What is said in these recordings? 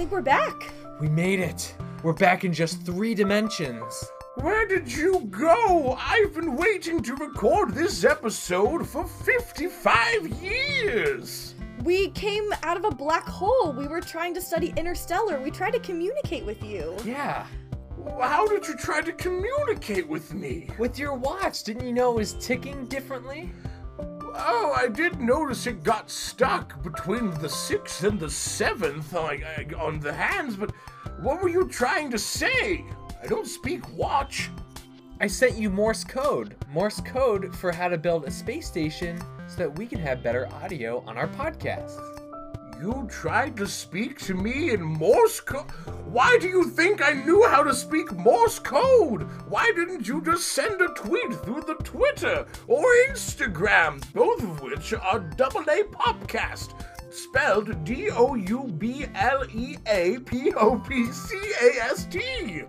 think we're back. We made it. We're back in just three dimensions. Where did you go? I've been waiting to record this episode for 55 years. We came out of a black hole. We were trying to study interstellar. We tried to communicate with you. Yeah. How did you try to communicate with me? With your watch, didn't you know it was ticking differently? Oh, I did notice it got stuck between the sixth and the seventh on the hands, but what were you trying to say? I don't speak watch. I sent you Morse code. Morse code for how to build a space station so that we can have better audio on our podcast. You tried to speak to me in Morse code? Why do you think I knew how to speak Morse code? Why didn't you just send a tweet through the Twitter or Instagram, both of which are double A Popcast, spelled D O U B L E A P O P C A S T?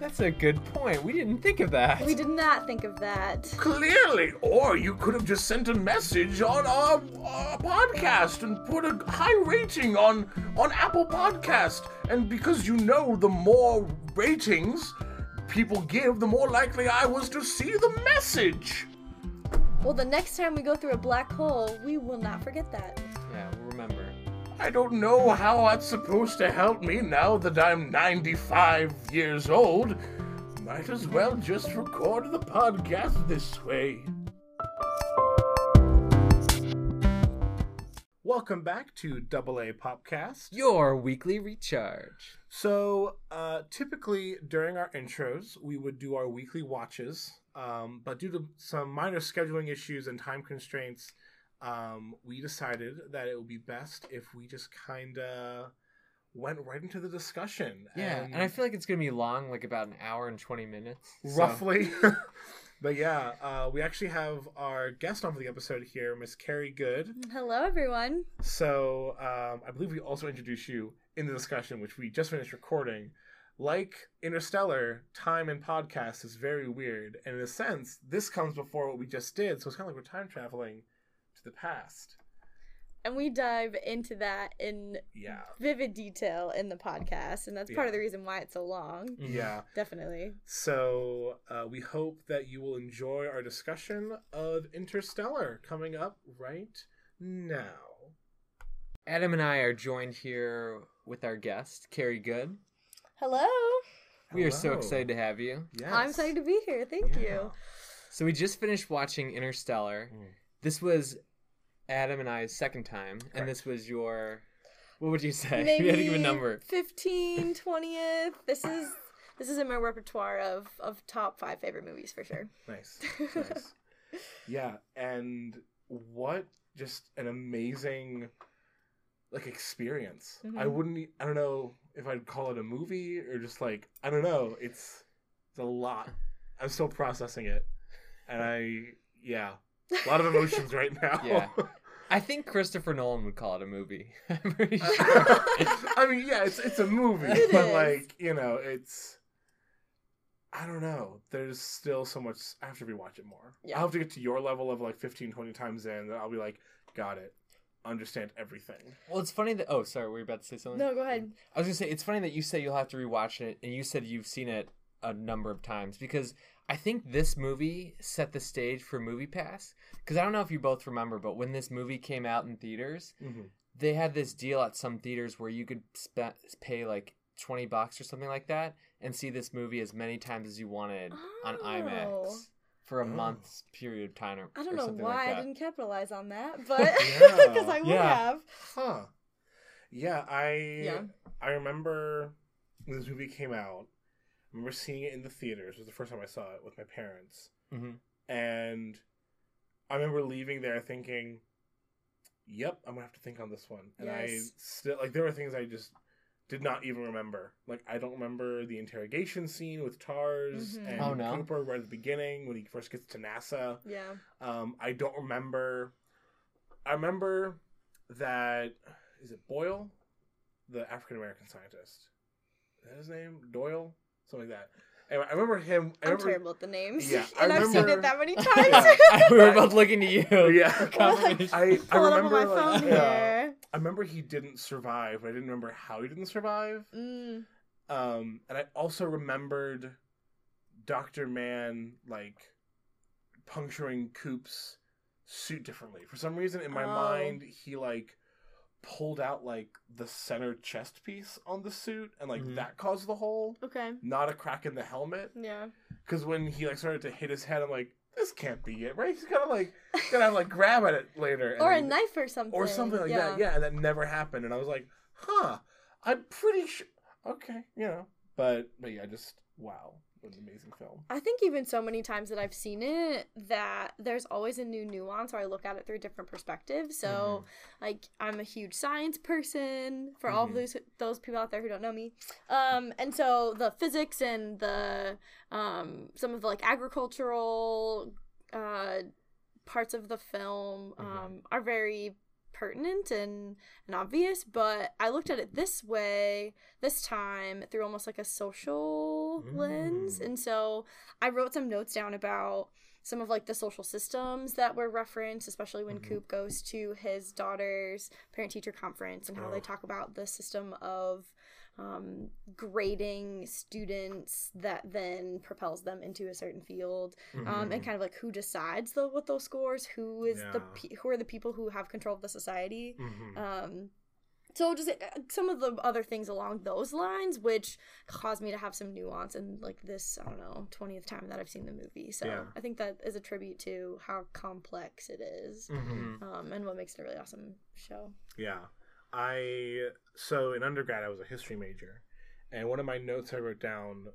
That's a good point. We didn't think of that. We did not think of that. Clearly, or you could have just sent a message on our, our podcast and put a high rating on on Apple Podcast. And because you know, the more ratings people give, the more likely I was to see the message. Well, the next time we go through a black hole, we will not forget that. Yeah, we'll remember. I don't know how that's supposed to help me now that I'm 95 years old. Might as well just record the podcast this way. Welcome back to Double A Popcast. Your weekly recharge. So, uh, typically during our intros, we would do our weekly watches, um, but due to some minor scheduling issues and time constraints, um, we decided that it would be best if we just kind of went right into the discussion. Yeah, and, I feel like it's gonna be long, like about an hour and twenty minutes. so- roughly. but yeah, uh, we actually have our guest on for the episode here, Miss Carrie Good. Hello, everyone. So um, I believe we also introduced you in the discussion, which we just finished recording. Like Interstellar, time and podcast is very weird, and in a sense, this comes before what we just did. So it's kind of like we're time traveling to the past. And we dive into that in Yeah, vivid detail in the podcast, and that's part of the reason why it's so long. Mhm. yeah. Definitely. So uh, we hope that you will enjoy our discussion of Interstellar coming up right now. Adam and I are joined here with our guest, Carrie Good. Hello. We are so excited to have you. Yes. I'm excited to be here. Thank Yeah. you. So we just finished watching Interstellar. Mm. This was Adam and I's second time, and this was your. What would you say? Maybe you had to give a number. 15, 20th. This is this is in my repertoire of of top five favorite movies for sure. Nice. nice. yeah, and what just an amazing like experience. I Mhm. wouldn't I don't know if I'd call it a movie or just like I don't know. It's it's a lot. I'm still processing it. And I yeah, a lot of emotions right now. Yeah. I think Christopher Nolan would call it a movie. I'm pretty sure. I mean, yeah, it's it's a movie, It but is. like, you know, it's I don't know. There's still so much I have to rewatch it more. Yeah. I'll have to get to your level of like 15, 20 times in, then I'll be like, got it. Understand everything. well, it's funny that. Oh, sorry, were you about to say something? no, go ahead. I was gonna say it's funny that you say you'll have to rewatch it, and you said you've seen it a number of times because I think this movie set the stage for Movie Pass. Because I don't know if you both remember, but when this movie came out in theaters, Mhm. they had this deal at some theaters where you could spe- pay like twenty bucks or something like that and see this movie as many times as you wanted on Oh. IMAX for a Oh. month's period of time. Or, I don't or know something why like I didn't capitalize on that, but Yeah. because I would Yeah. have. Huh. Yeah, I Yeah. I remember when this movie came out. I remember seeing it in the theaters. It was the first time I saw it with my parents. Mhm. And I remember leaving there thinking, "Yep, I'm gonna have to think on this one." And I still like there were things I just did not even remember. Like I don't remember the interrogation scene with Tars Mhm. and Oh, no? Cooper right at the beginning when he first gets to NASA. Yeah. Um, I don't remember. I remember that is it Boyle, the African American scientist. Is that his name? Doyle, something like that. Anyway, I remember him. I I'm remember, terrible at the names. Yeah, I and I've seen remember- it that many Yeah, times. we were both looking to you. Yeah. for confirmation. I, I Pull up on remember my like, phone yeah. here. I remember he didn't survive, but I didn't remember how he didn't survive. Mm. Um, and I also remembered Doctor Mann like puncturing Coop's suit differently. For some reason, in my Oh. mind, he like pulled out like the center chest piece on the suit, and like Mhm. that caused the hole, Okay. not a crack in the helmet. Yeah. Because when he like started to hit his head, I'm like, this can't be it, right? He's gonna like gonna like grab at it later, and or a knife or something. or something like yeah. that. Yeah, and that never happened. And I was like, huh, I'm pretty sure. Okay, you know, but but yeah, just wow, what an amazing film. I think even so many times that I've seen it that there's always a new nuance or I look at it through a different perspective. So like I'm a huge science person for all of Mhm. those those people out there who don't know me. Um and so the physics and the um some of the like agricultural uh parts of the film um Mhm. are very pertinent and, and obvious but i looked at it this way this time through almost like a social lens Mm. and so i wrote some notes down about some of like the social systems that were referenced especially when Mhm. coop goes to his daughter's parent teacher conference and how they talk about the system of um, grading students that then propels them into a certain field um, Mhm. and kind of like who decides the what those scores who is the Yeah. pe- who are the people who have control of the society Mhm. um so just uh, some of the other things along those lines which caused me to have some nuance in like this i don't know 20th time that i've seen the movie so Yeah. i think that is a tribute to how complex it is, Mhm. um, and what makes it a really awesome show Yeah. I so in undergrad I was a history major, and one of my notes I wrote down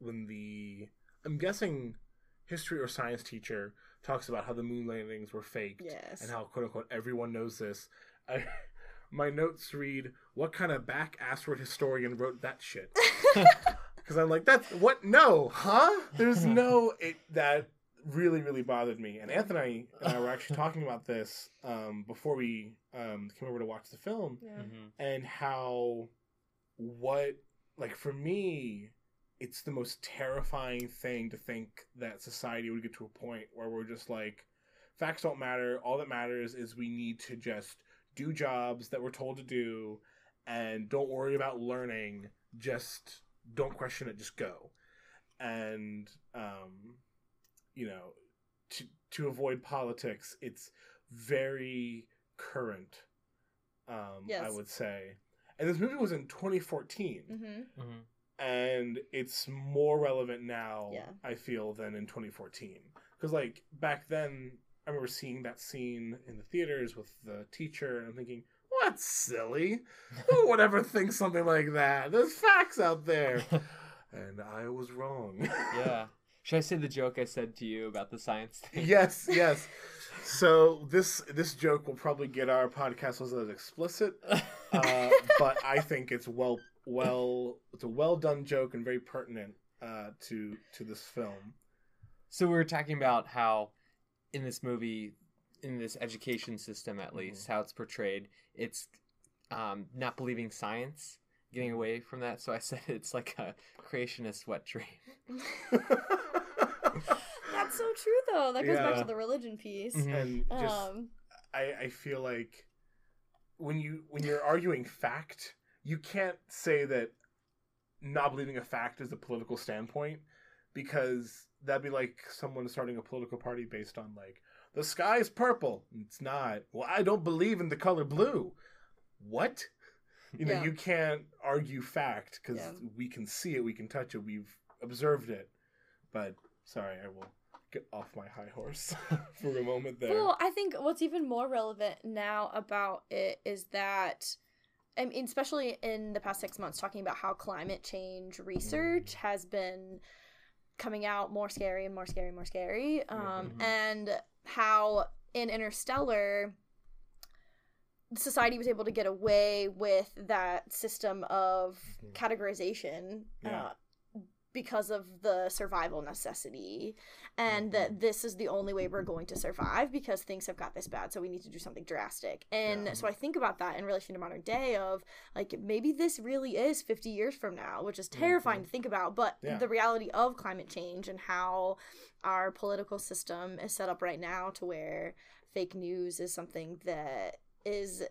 when the I'm guessing history or science teacher talks about how the moon landings were faked yes and how quote unquote everyone knows this. I, my notes read, "What kind of back assword historian wrote that shit?" Because I'm like, "That's what? No, huh? There's no it that." Really, really bothered me. And Anthony and I were actually talking about this um, before we um, came over to watch the film yeah. Mhm. and how what like for me it's the most terrifying thing to think that society would get to a point where we're just like facts don't matter all that matters is we need to just do jobs that we're told to do and don't worry about learning just don't question it just go and um you know to to avoid politics it's very current um i would say and this movie was in 2014 mm-hmm. Mhm. and it's more relevant now Yeah. i feel than in 2014 because like back then i remember seeing that scene in the theaters with the teacher and i'm thinking what's silly who would ever think something like that there's facts out there and i was wrong yeah. Should I say the joke I said to you about the science thing? yes yes. So this this joke will probably get our podcast was as explicit uh, but i think it's well well it's a well done joke and very pertinent uh, to to this film. So we were talking about how in this movie, in this education system at least, how it's portrayed, it's um, not believing science, getting away from that. So I said it's like a creationist wet dream. that's so true though that goes back to the religion piece Mhm. and just um I, I feel like when you when you're arguing fact, you can't say that not believing a fact is a political standpoint because that'd be like someone starting a political party based on like the sky is purple. It's not. Well, I don't believe in the color blue. What? You know, Yeah. you can't argue fact because Yeah. we can see it, we can touch it, we've observed it. But sorry, I will get off my high horse for a moment there. Well, I think what's even more relevant now about it is that, I mean, especially in the past six months, talking about how climate change research has been coming out more scary and more scary and more scary, um, Mhm. and how in Interstellar, society was able to get away with that system of Mhm. categorization Yeah. uh, because of the survival necessity and that this is the only way we're going to survive because things have got this bad so we need to do something drastic and Yeah. so i think about that in relation to modern day of like maybe this really is 50 years from now which is terrifying to think about but Yeah. the reality of climate change and how our political system is set up right now to where fake news is something that is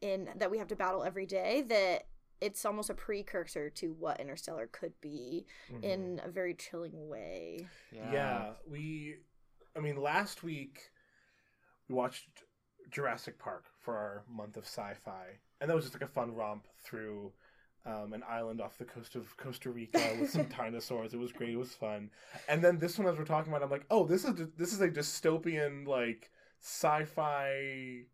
in that we have to battle every day that it's almost a precursor to what Interstellar could be Mhm. in a very chilling way. yeah. we. I mean, last week we watched Jurassic Park for our month of sci-fi, and that was just like a fun romp through um, an island off the coast of Costa Rica with some dinosaurs. It was great. It was fun. And then this one, as we're talking about, I'm like, oh, this is this is a dystopian like sci-fi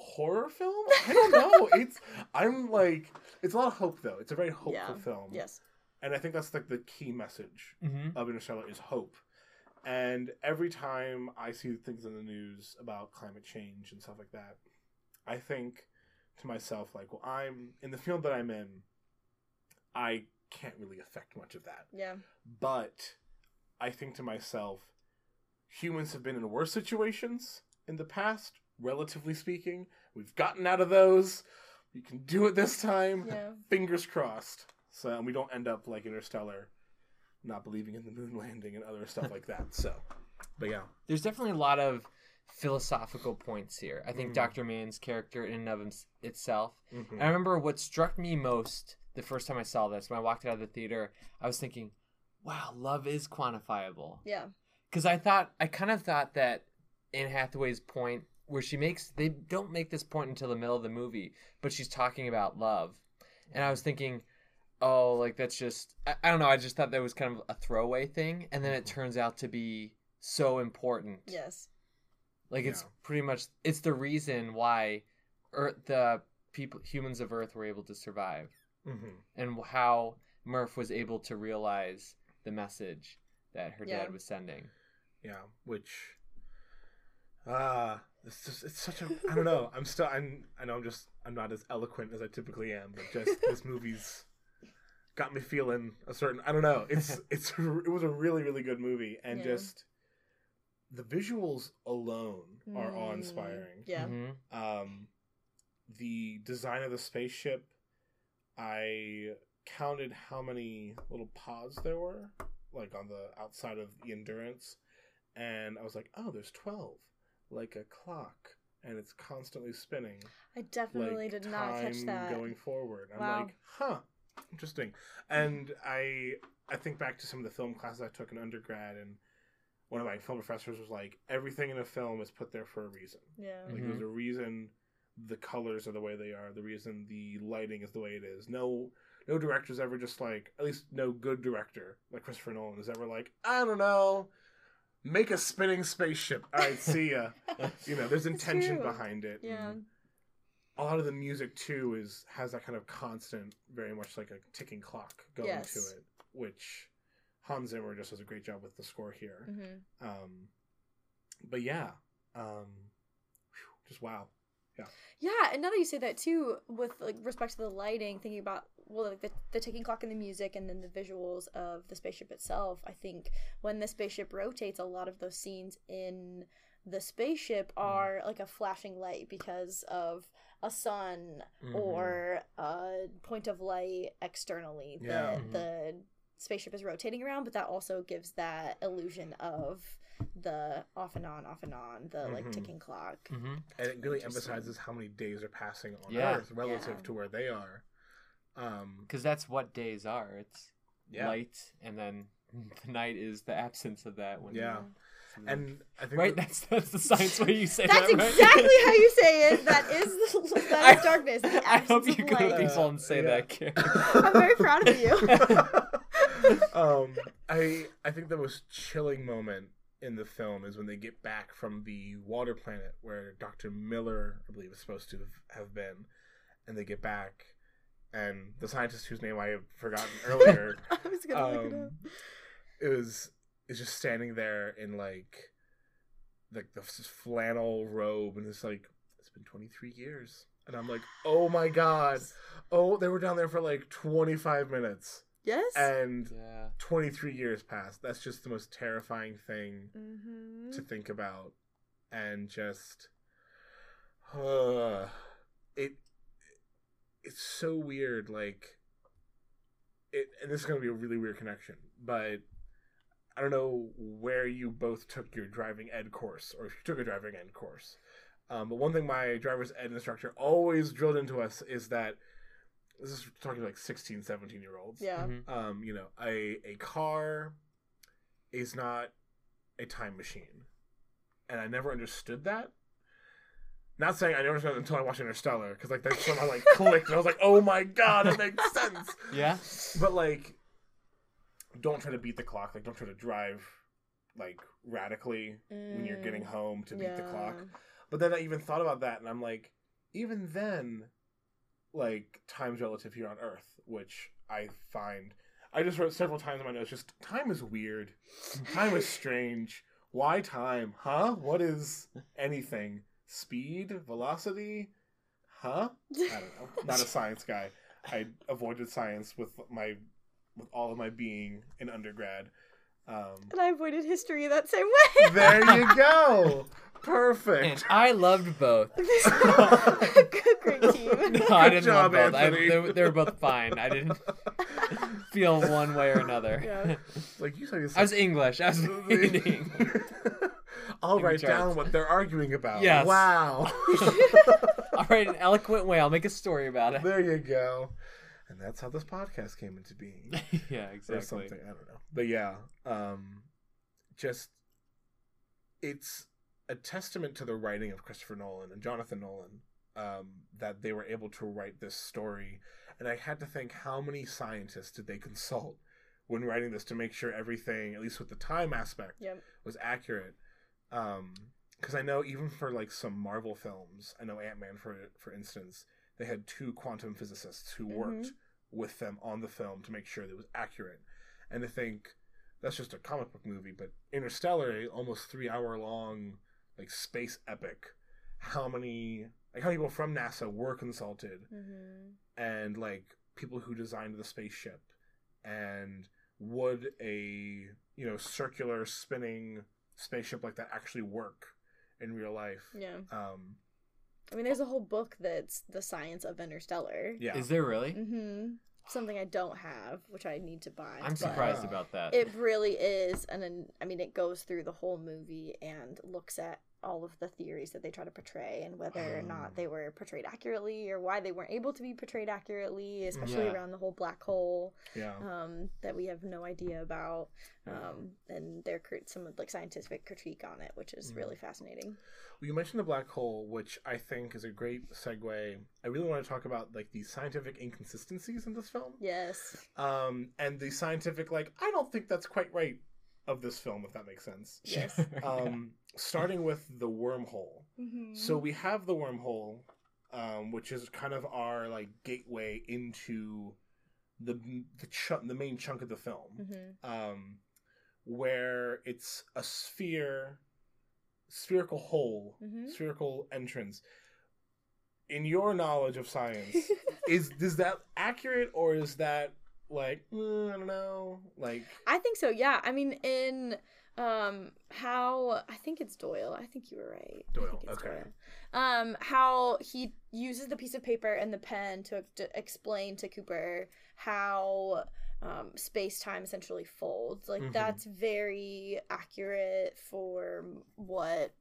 horror film. I don't know. it's I'm like it's a lot of hope though. It's a very hopeful Yeah. film. Yes. And I think that's like the key message Mm-hmm. of Interstellar is hope. And every time I see things in the news about climate change and stuff like that, I think to myself, like, well, I'm in the field that I'm in, I can't really affect much of that. Yeah. But I think to myself, humans have been in worse situations in the past, relatively speaking. We've gotten out of those. We can do it this time. Yeah. Fingers crossed. So and we don't end up like Interstellar, not believing in the moon landing and other stuff like that. So, but yeah, There's definitely a lot of philosophical points here. I think Mhm. Dr. Mann's character in and of hims- itself. Mhm. I remember what struck me most the first time I saw this when I walked out of the theater. I was thinking, "Wow, love is quantifiable." Yeah. because I thought I kind of thought that Anne Hathaway's point where she makes they don't make this point until the middle of the movie, but she's talking about love, and I was thinking, oh, like that's just I, I don't know. I just thought that was kind of a throwaway thing, and then it turns out to be so important. Yes. like it's Yeah. pretty much it's the reason why Earth, the people humans of Earth were able to survive, Mhm. and how Murph was able to realize the message that her Yeah. dad was sending. yeah, which ah, it's just it's such a I don't know. I'm still I'm I know I'm just I'm not as eloquent as I typically am, but just this movie's got me feeling a certain I don't know. It's it's it was a really really good movie and Yeah. just the visuals alone are Mm, awe-inspiring. Yeah. Mhm. um, the design of the spaceship i counted how many little pods there were like on the outside of the endurance and i was like oh there's 12 like a clock and it's constantly spinning I definitely like did not catch time that. going forward i'm Wow. like huh interesting and i i think back to some of the film classes i took in undergrad and one of my film professors was like everything in a film is put there for a reason Yeah. like there's a mm-hmm. reason the colors are the way they are. The reason the lighting is the way it is. No, no director's ever just like at least no good director like Christopher Nolan is ever like I don't know, make a spinning spaceship. All right, see ya. You know, there's intention true. behind it. Yeah. and A lot of the music too is has that kind of constant, very much like a ticking clock going Yes. to it, which Hans Zimmer just does a great job with the score here. hmm Um, but yeah, um, whew, just wow. Yeah, and now that you say that too, with like respect to the lighting, thinking about well, like the, the ticking clock and the music, and then the visuals of the spaceship itself. I think when the spaceship rotates, a lot of those scenes in the spaceship are like a flashing light because of a sun Mhm. or a point of light externally Yeah. that Mhm. the spaceship is rotating around, but that also gives that illusion of the off and on, off and on, the like Mhm. ticking clock. Mm-hmm. and it really emphasizes how many days are passing on Yeah. Earth relative Yeah. to where they are. Um, Because that's what days are. It's yeah, light, and then the night is the absence of that. When Yeah. and I think right. that- That's that's the science way you say That's that. right? exactly how you say it. That is that is I- darkness. The I hope you of go to people and say Yeah. that, Karen. I'm very proud of you. um, I I think the most chilling moment in the film is when they get back from the water planet where Dr. Miller, I believe, is supposed to have been, and they get back, and the scientist whose name I have forgotten earlier, I was gonna look it up. um, it was is just standing there in like like the flannel robe, and it's like it's been 23 years, and I'm like, oh my god, oh they were down there for like 25 minutes Yes. and yeah. 23 years passed. That's just the most terrifying thing mm-hmm. to think about. And just uh, it it's so weird like it and this is going to be a really weird connection, but I don't know where you both took your driving ed course or if you took a driving ed course. Um, but one thing my driver's ed instructor always drilled into us is that this is talking like 16, 17 year olds. Yeah. Mhm. Um, you know, a a car is not a time machine, and I never understood that. Not saying I never understood it until I watched Interstellar, because like that somehow like clicked, and I was like, oh my god, it makes sense. Yeah. But like, don't try to beat the clock. Like, don't try to drive like radically when you're getting Mm, home to beat the clock. But then I even thought about that, and I'm like, even then, like time's relative here on Earth, which I find I just wrote several times in my notes. Just time is weird. Time is strange. Why time? Huh? What is anything? Speed? Velocity? Huh? I don't know. Not a science guy. I avoided science with my with all of my being in undergrad. Um, And I avoided history that same way. there you go. And Perfect. I loved both. Good, great team. No, I didn't job, love both. I, Anthony. they, were- they were both fine. I didn't feel one way or another. Yeah. like you said, I was English. I was reading. I'll Reading write down what they're arguing about. Yes. Wow. I'll write an eloquent way. I'll make a story about it. there you go. And that's how this podcast came into being. yeah, exactly. Or something. I don't know. But yeah, um, just it's a testament to the writing of Christopher Nolan and Jonathan Nolan um, that they were able to write this story. And I had to think how many scientists did they consult when writing this to make sure everything, at least with the time aspect, Yep. was accurate. Um, because I know even for like some Marvel films, I know Ant Man for for instance, they had two quantum physicists who worked with them on the film to make sure that it was accurate. And to think that's just a comic book movie, but Interstellar, almost three hour long like space epic. How many like how many people from NASA were consulted hmm and like people who designed the spaceship and would a you know circular spinning spaceship like that actually work in real life Yeah. um I mean, there's a whole book that's the science of Interstellar. yeah Is there really? hmm Something I don't have, which I need to buy. I'm surprised about that. It really is, and then I mean, it goes through the whole movie and looks at all of the theories that they try to portray and whether or not they were portrayed accurately or why they weren't able to be portrayed accurately, especially Yeah. around the whole black hole yeah um, that we have no idea about. Um, and there some like scientific critique on it, which is Mhm. really fascinating. well, you mentioned the black hole which i think is a great segue i really want to talk about like the scientific inconsistencies in this film Yes. um and the scientific like i don't think that's quite right of this film if that makes sense Yes. um starting with the wormhole Mm-hmm. So we have the wormhole, um, which is kind of our like gateway into the the chunk, the main chunk of the film, hmm um, where it's a sphere, spherical hole, Mhm. spherical entrance. In your knowledge of science, is is that accurate or is that like mm, I don't know, like I think so. Yeah. I mean, in um how I think it's Doyle. I think you were right. Doyle, okay. Doyle. Um, how he uses the piece of paper and the pen to, to explain to Cooper how um, space time essentially folds. Like Mhm. that's very accurate for what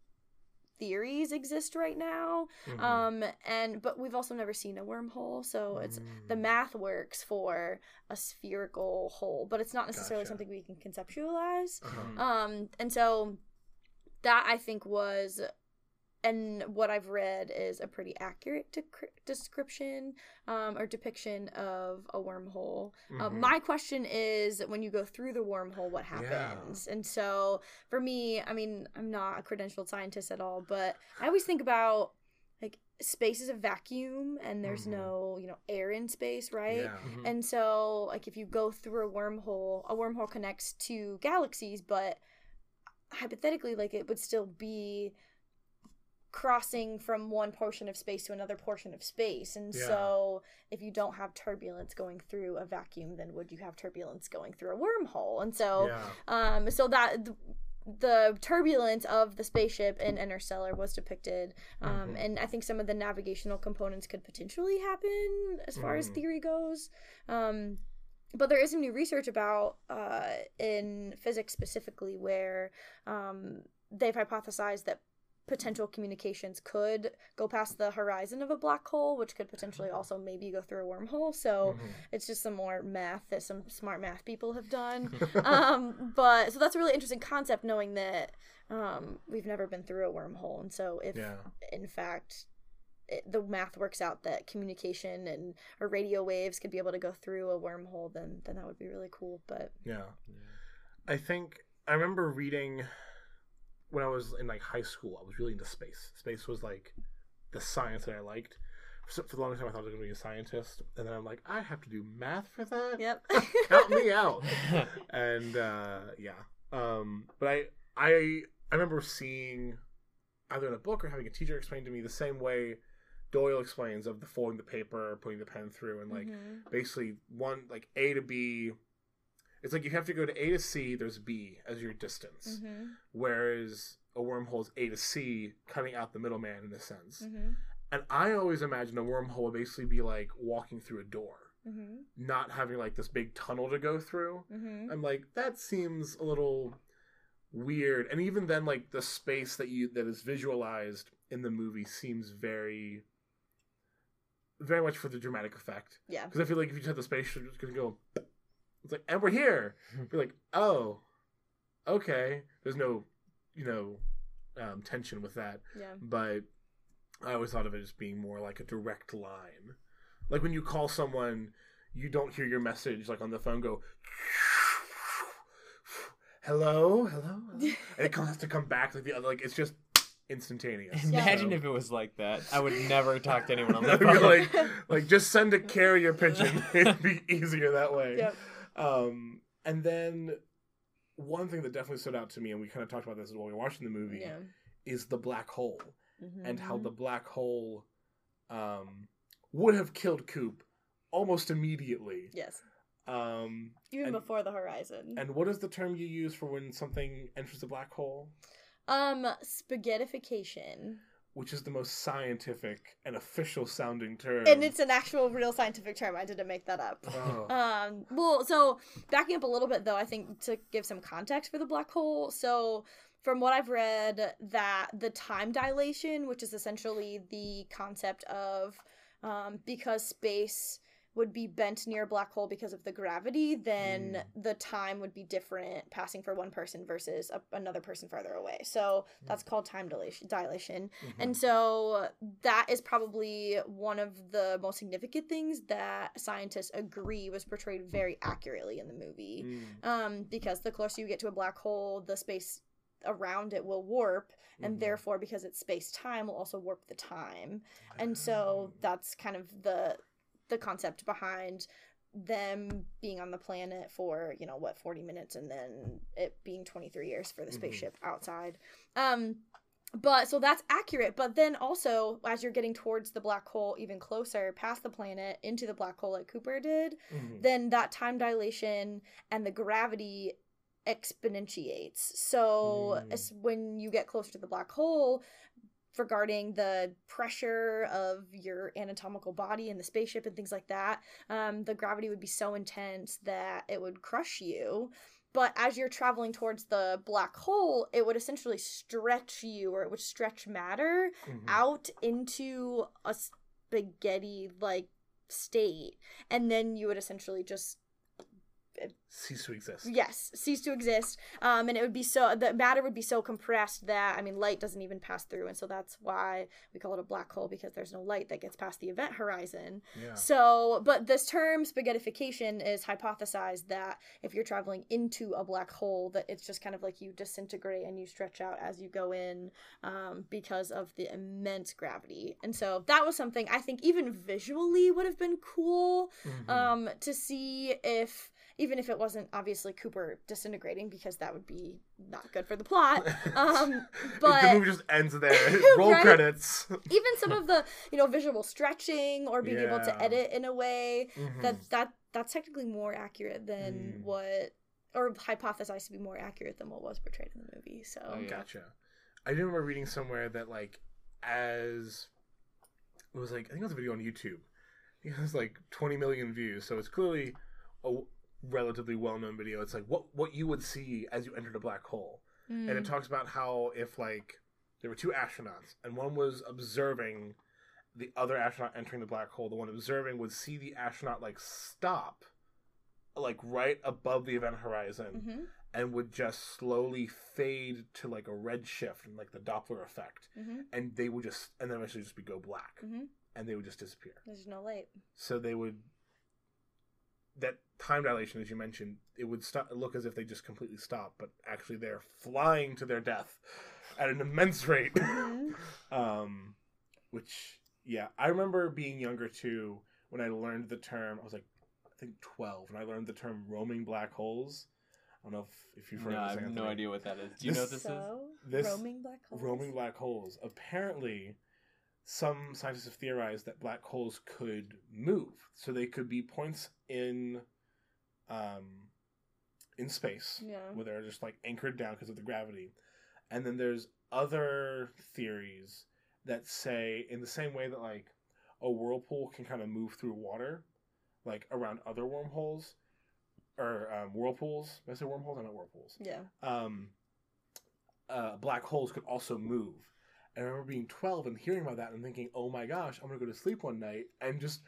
theories exist right now. mhm. Um, and but we've also never seen a wormhole, so it's the Mm. math works for a spherical hole, but it's not necessarily Gotcha. something we can conceptualize. Uh-huh. Um, and so that I think was, and what I've read is a pretty accurate dec- description um, or depiction of a wormhole. Uh, Mhm. my question is when you go through the wormhole, what Yeah. happens? And so for me, I mean, I'm not a credentialed scientist at all, but I always think about like space is a vacuum and there's Mhm. no, you know, air in space, right? Yeah. Mhm. And so, like, if you go through a wormhole, a wormhole connects to galaxies, but hypothetically, like, it would still be crossing from one portion of space to another portion of space. And Yeah. so, if you don't have turbulence going through a vacuum, then would you have turbulence going through a wormhole? And so, yeah. um, so that th- the turbulence of the spaceship in Interstellar was depicted, um, Mhm. and I think some of the navigational components could potentially happen as far as Mhm. theory goes. Um, but there is some new research about uh, in physics specifically where um, they've hypothesized that potential communications could go past the horizon of a black hole, which could potentially also maybe go through a wormhole. So Mm-hmm. it's just some more math that some smart math people have done. um, but so that's a really interesting concept, knowing that um, we've never been through a wormhole, and so if Yeah. in fact it, the math works out that communication and or radio waves could be able to go through a wormhole, then then that would be really cool. But Yeah. I think I remember reading when I was in like high school, I was really into space. Space was like the science that I liked. For for the longest time, I thought I was going to be a scientist, and then I'm like, I have to do math for that. yep, Count me out. and uh, yeah, um, but I I I remember seeing either in a book or having a teacher explain to me the same way Doyle explains of the folding the paper, putting the pen through, and like Mhm. basically one like A to B. It's like you have to go to A to C. There's B as your distance, Mhm. whereas a wormhole is A to C, cutting out the middleman in a sense. Mhm. And I always imagine a wormhole would basically be like walking through a door, Mhm. not having like this big tunnel to go through. Mhm. I'm like, that seems a little weird. And even then, like the space that you that is visualized in the movie seems very, very much for the dramatic effect. Yeah. Because I feel like if you just have the spaceship, it's gonna go. It's like, and we're here. You're like, oh, okay. There's no, you know, um, tension with that. Yeah. But I always thought of it as being more like a direct line. Like when you call someone, you don't hear your message like on the phone go. Hello, hello, hello?" and it has to come back like the other. Like it's just instantaneous. Imagine So- if it was like that. I would never talk to anyone on the phone. like, like just send a carrier pigeon. It'd be easier that way. Yep. Um, and then one thing that definitely stood out to me, and we kind of talked about this while we were watching the movie, Yeah. is the black hole and how the black hole um, would have killed Coop almost immediately. yes, Um, even And- before the horizon. and what is the term you use for when something enters the black hole? um, spaghettification, Which is the most scientific and official sounding term. and it's an actual real scientific term. I didn't make that up. Oh. Um, well, so backing up a little bit though, I think to give some context for the black hole. So from what I've read, that the time dilation, which is essentially the concept of um, because space would be bent near a black hole because of the gravity, then the time would be different passing for one person versus a, another person farther away. So that's called time dilation. dilation. Mhm. And so that is probably one of the most significant things that scientists agree was portrayed very accurately in the movie. Mm. Um, because the closer you get to a black hole, the space around it will warp, and Mhm. therefore, because it's space time, will also warp the time. And so that's kind of the the concept behind them being on the planet for you know what 40 minutes and then it being 23 years for the Mhm. spaceship outside um but so that's accurate but then also as you're getting towards the black hole even closer past the planet into the black hole like cooper did Mhm. then that time dilation and the gravity exponentiates so Mm. when you get closer to the black hole regarding the pressure of your anatomical body and the spaceship and things like that um, the gravity would be so intense that it would crush you but as you're traveling towards the black hole it would essentially stretch you or it would stretch matter Mhm. out into a spaghetti like state and then you would essentially just cease to exist. yes cease to exist um and it would be so the matter would be so compressed that i mean light doesn't even pass through and so that's why we call it a black hole because there's no light that gets past the event horizon Yeah. so but this term spaghettification is hypothesized that if you're traveling into a black hole that it's just kind of like you disintegrate and you stretch out as you go in um, because of the immense gravity and so that was something i think even visually would have been cool Mhm. um to see if even if it wasn't obviously Cooper disintegrating because that would be not good for the plot. Um, but the movie just ends there. Roll Right? credits. even some of the you know visual stretching or being able to edit in a way Mhm. that that that's technically more accurate than Mm. what or hypothesized to be more accurate than what was portrayed in the movie. So Oh, yeah. Gotcha. I do remember reading somewhere that like as it was like I think it was a video on YouTube. It has like 20 million views, so it's clearly a relatively well-known video. It's like what what you would see as you entered a black hole, and Mm. it talks about how if like there were two astronauts, and one was observing the other astronaut entering the black hole. The one observing would see the astronaut like stop, like right above the event horizon, hmm and would just slowly fade to like a red shift and like the Doppler effect, hmm and they would just and then eventually just be go black, hmm and they would just disappear. There's no light. So they would that time dilation, as you mentioned, it would stop, look as if they just completely stop, but actually they're flying to their death at an immense rate. Mhm. um, which, yeah, I remember being younger too when I learned the term. I was like, I think twelve, and I learned the term roaming black holes. I don't know if, if you've heard No, of I this. have no idea what that is. Do you know what this is? This- roaming black holes. roaming black holes. Apparently, some scientists have theorized that black holes could move, so they could be points in, um, in space Yeah. where they're just like anchored down because of the gravity, and then there's other theories that say in the same way that like a whirlpool can kind of move through water, like around other wormholes, or um, whirlpools. Did I say wormholes? I know whirlpools Yeah. um, uh, black holes could also move. And I remember being 12 and hearing about that and thinking, oh my gosh, I'm going to go to sleep one night and just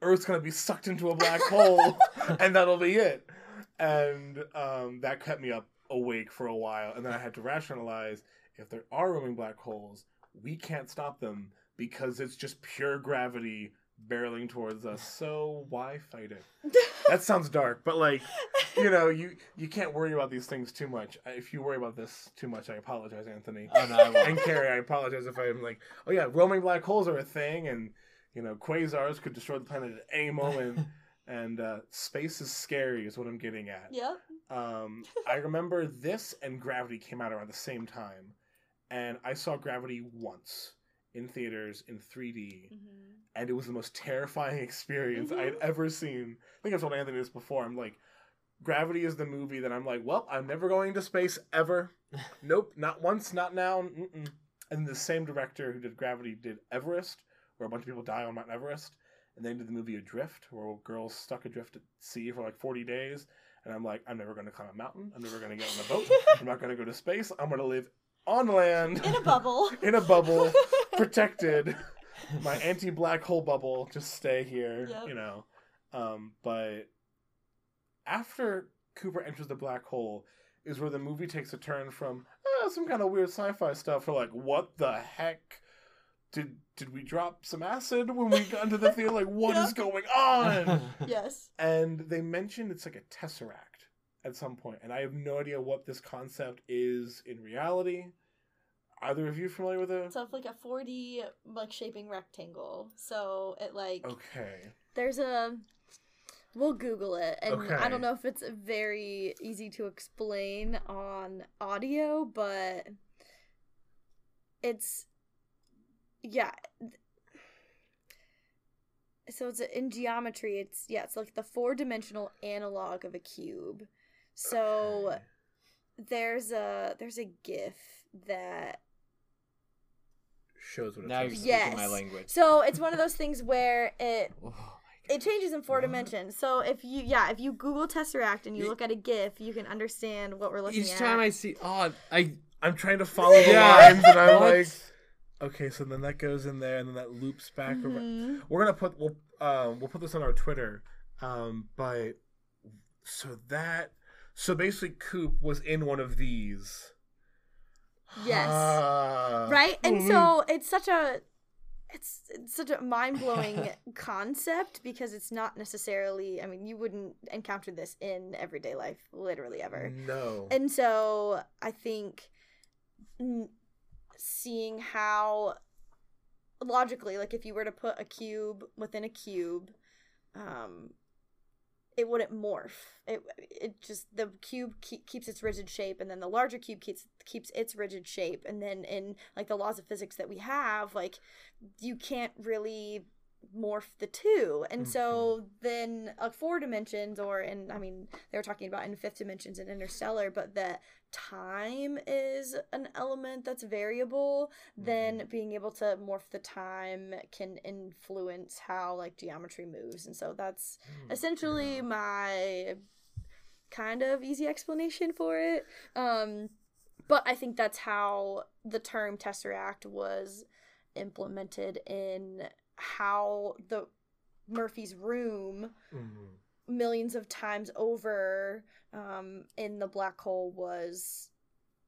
Earth's going to be sucked into a black hole and that'll be it. And um, that kept me up awake for a while. And then I had to rationalize if there are roaming black holes, we can't stop them because it's just pure gravity barreling towards us. So why fight it? That sounds dark, but like you know, you you can't worry about these things too much. If you worry about this too much, I apologize, Anthony. Oh no, I won't. And Carrie, I apologize if I'm like, oh yeah, roaming black holes are a thing, and you know, quasars could destroy the planet at any moment, and uh, space is scary, is what I'm getting at. Yep. Um, I remember this and Gravity came out around the same time, and I saw Gravity once in theaters in 3D, hmm and it was the most terrifying experience I had ever seen. I think I've told Anthony this before. I'm like, Gravity is the movie that I'm like, well, I'm never going to space ever. nope, not once, not now. Mm-mm. And the same director who did Gravity did Everest, where a bunch of people die on Mount Everest, and then did the movie Adrift, where girls stuck adrift at sea for like 40 days. And I'm like, I'm never going to climb a mountain. I'm never going to get on a boat. I'm not going to go to space. I'm going to live on land In a bubble. in a bubble, protected. My anti-black hole bubble, just stay here, Yep. you know. Um, but after Cooper enters the black hole, is where the movie takes a turn from "Ah, some kind of weird sci-fi stuff to like, what the heck? Did did we drop some acid when we got into the theater? Like, what is Yep. going on? yes. and they mentioned it's like a tesseract at some point, and I have no idea what this concept is in reality. Either of you familiar with it? So it's like a 4D like shaping rectangle. So it like Okay. there's a we'll google it and i don't know if it's very easy to explain on audio but it's yeah so it's in geometry it's yeah it's like the four dimensional analog of a cube so Okay. there's a there's a gif that shows what it now you're speaking Yes. my language. so it's one of those things where it Oh it changes in four What? dimensions. So if you yeah, if you Google Tesseract and you Ye- look at a GIF, you can understand what we're looking Each at. Each time I see, oh, I I'm trying to follow the Yeah. lines, and I'm like, okay, so then that goes in there, and then that loops back. around. Mhm. We're gonna put we'll um we'll put this on our Twitter. Um, but so that so basically, Coop was in one of these. Yes. Right? And Mhm. so it's such a it's, it's such a mind-blowing concept because it's not necessarily I mean, you wouldn't encounter this in everyday life literally ever. no. And so I think seeing how logically, like if you were to put a cube within a cube, um, it wouldn't morph. It it just the cube ke- keeps its rigid shape, and then the larger cube keeps keeps its rigid shape, and then in like the laws of physics that we have, like you can't really morph the two. And so then uh, four dimensions or in i mean they were talking about in fifth dimensions in interstellar but that time is an element that's variable. Then being able to morph the time can influence how like geometry moves. And so that's essentially my kind of easy explanation for it. Um but I think that's how the term tesseract was implemented in how the Murphy's room Mhm. millions of times over um, in the black hole was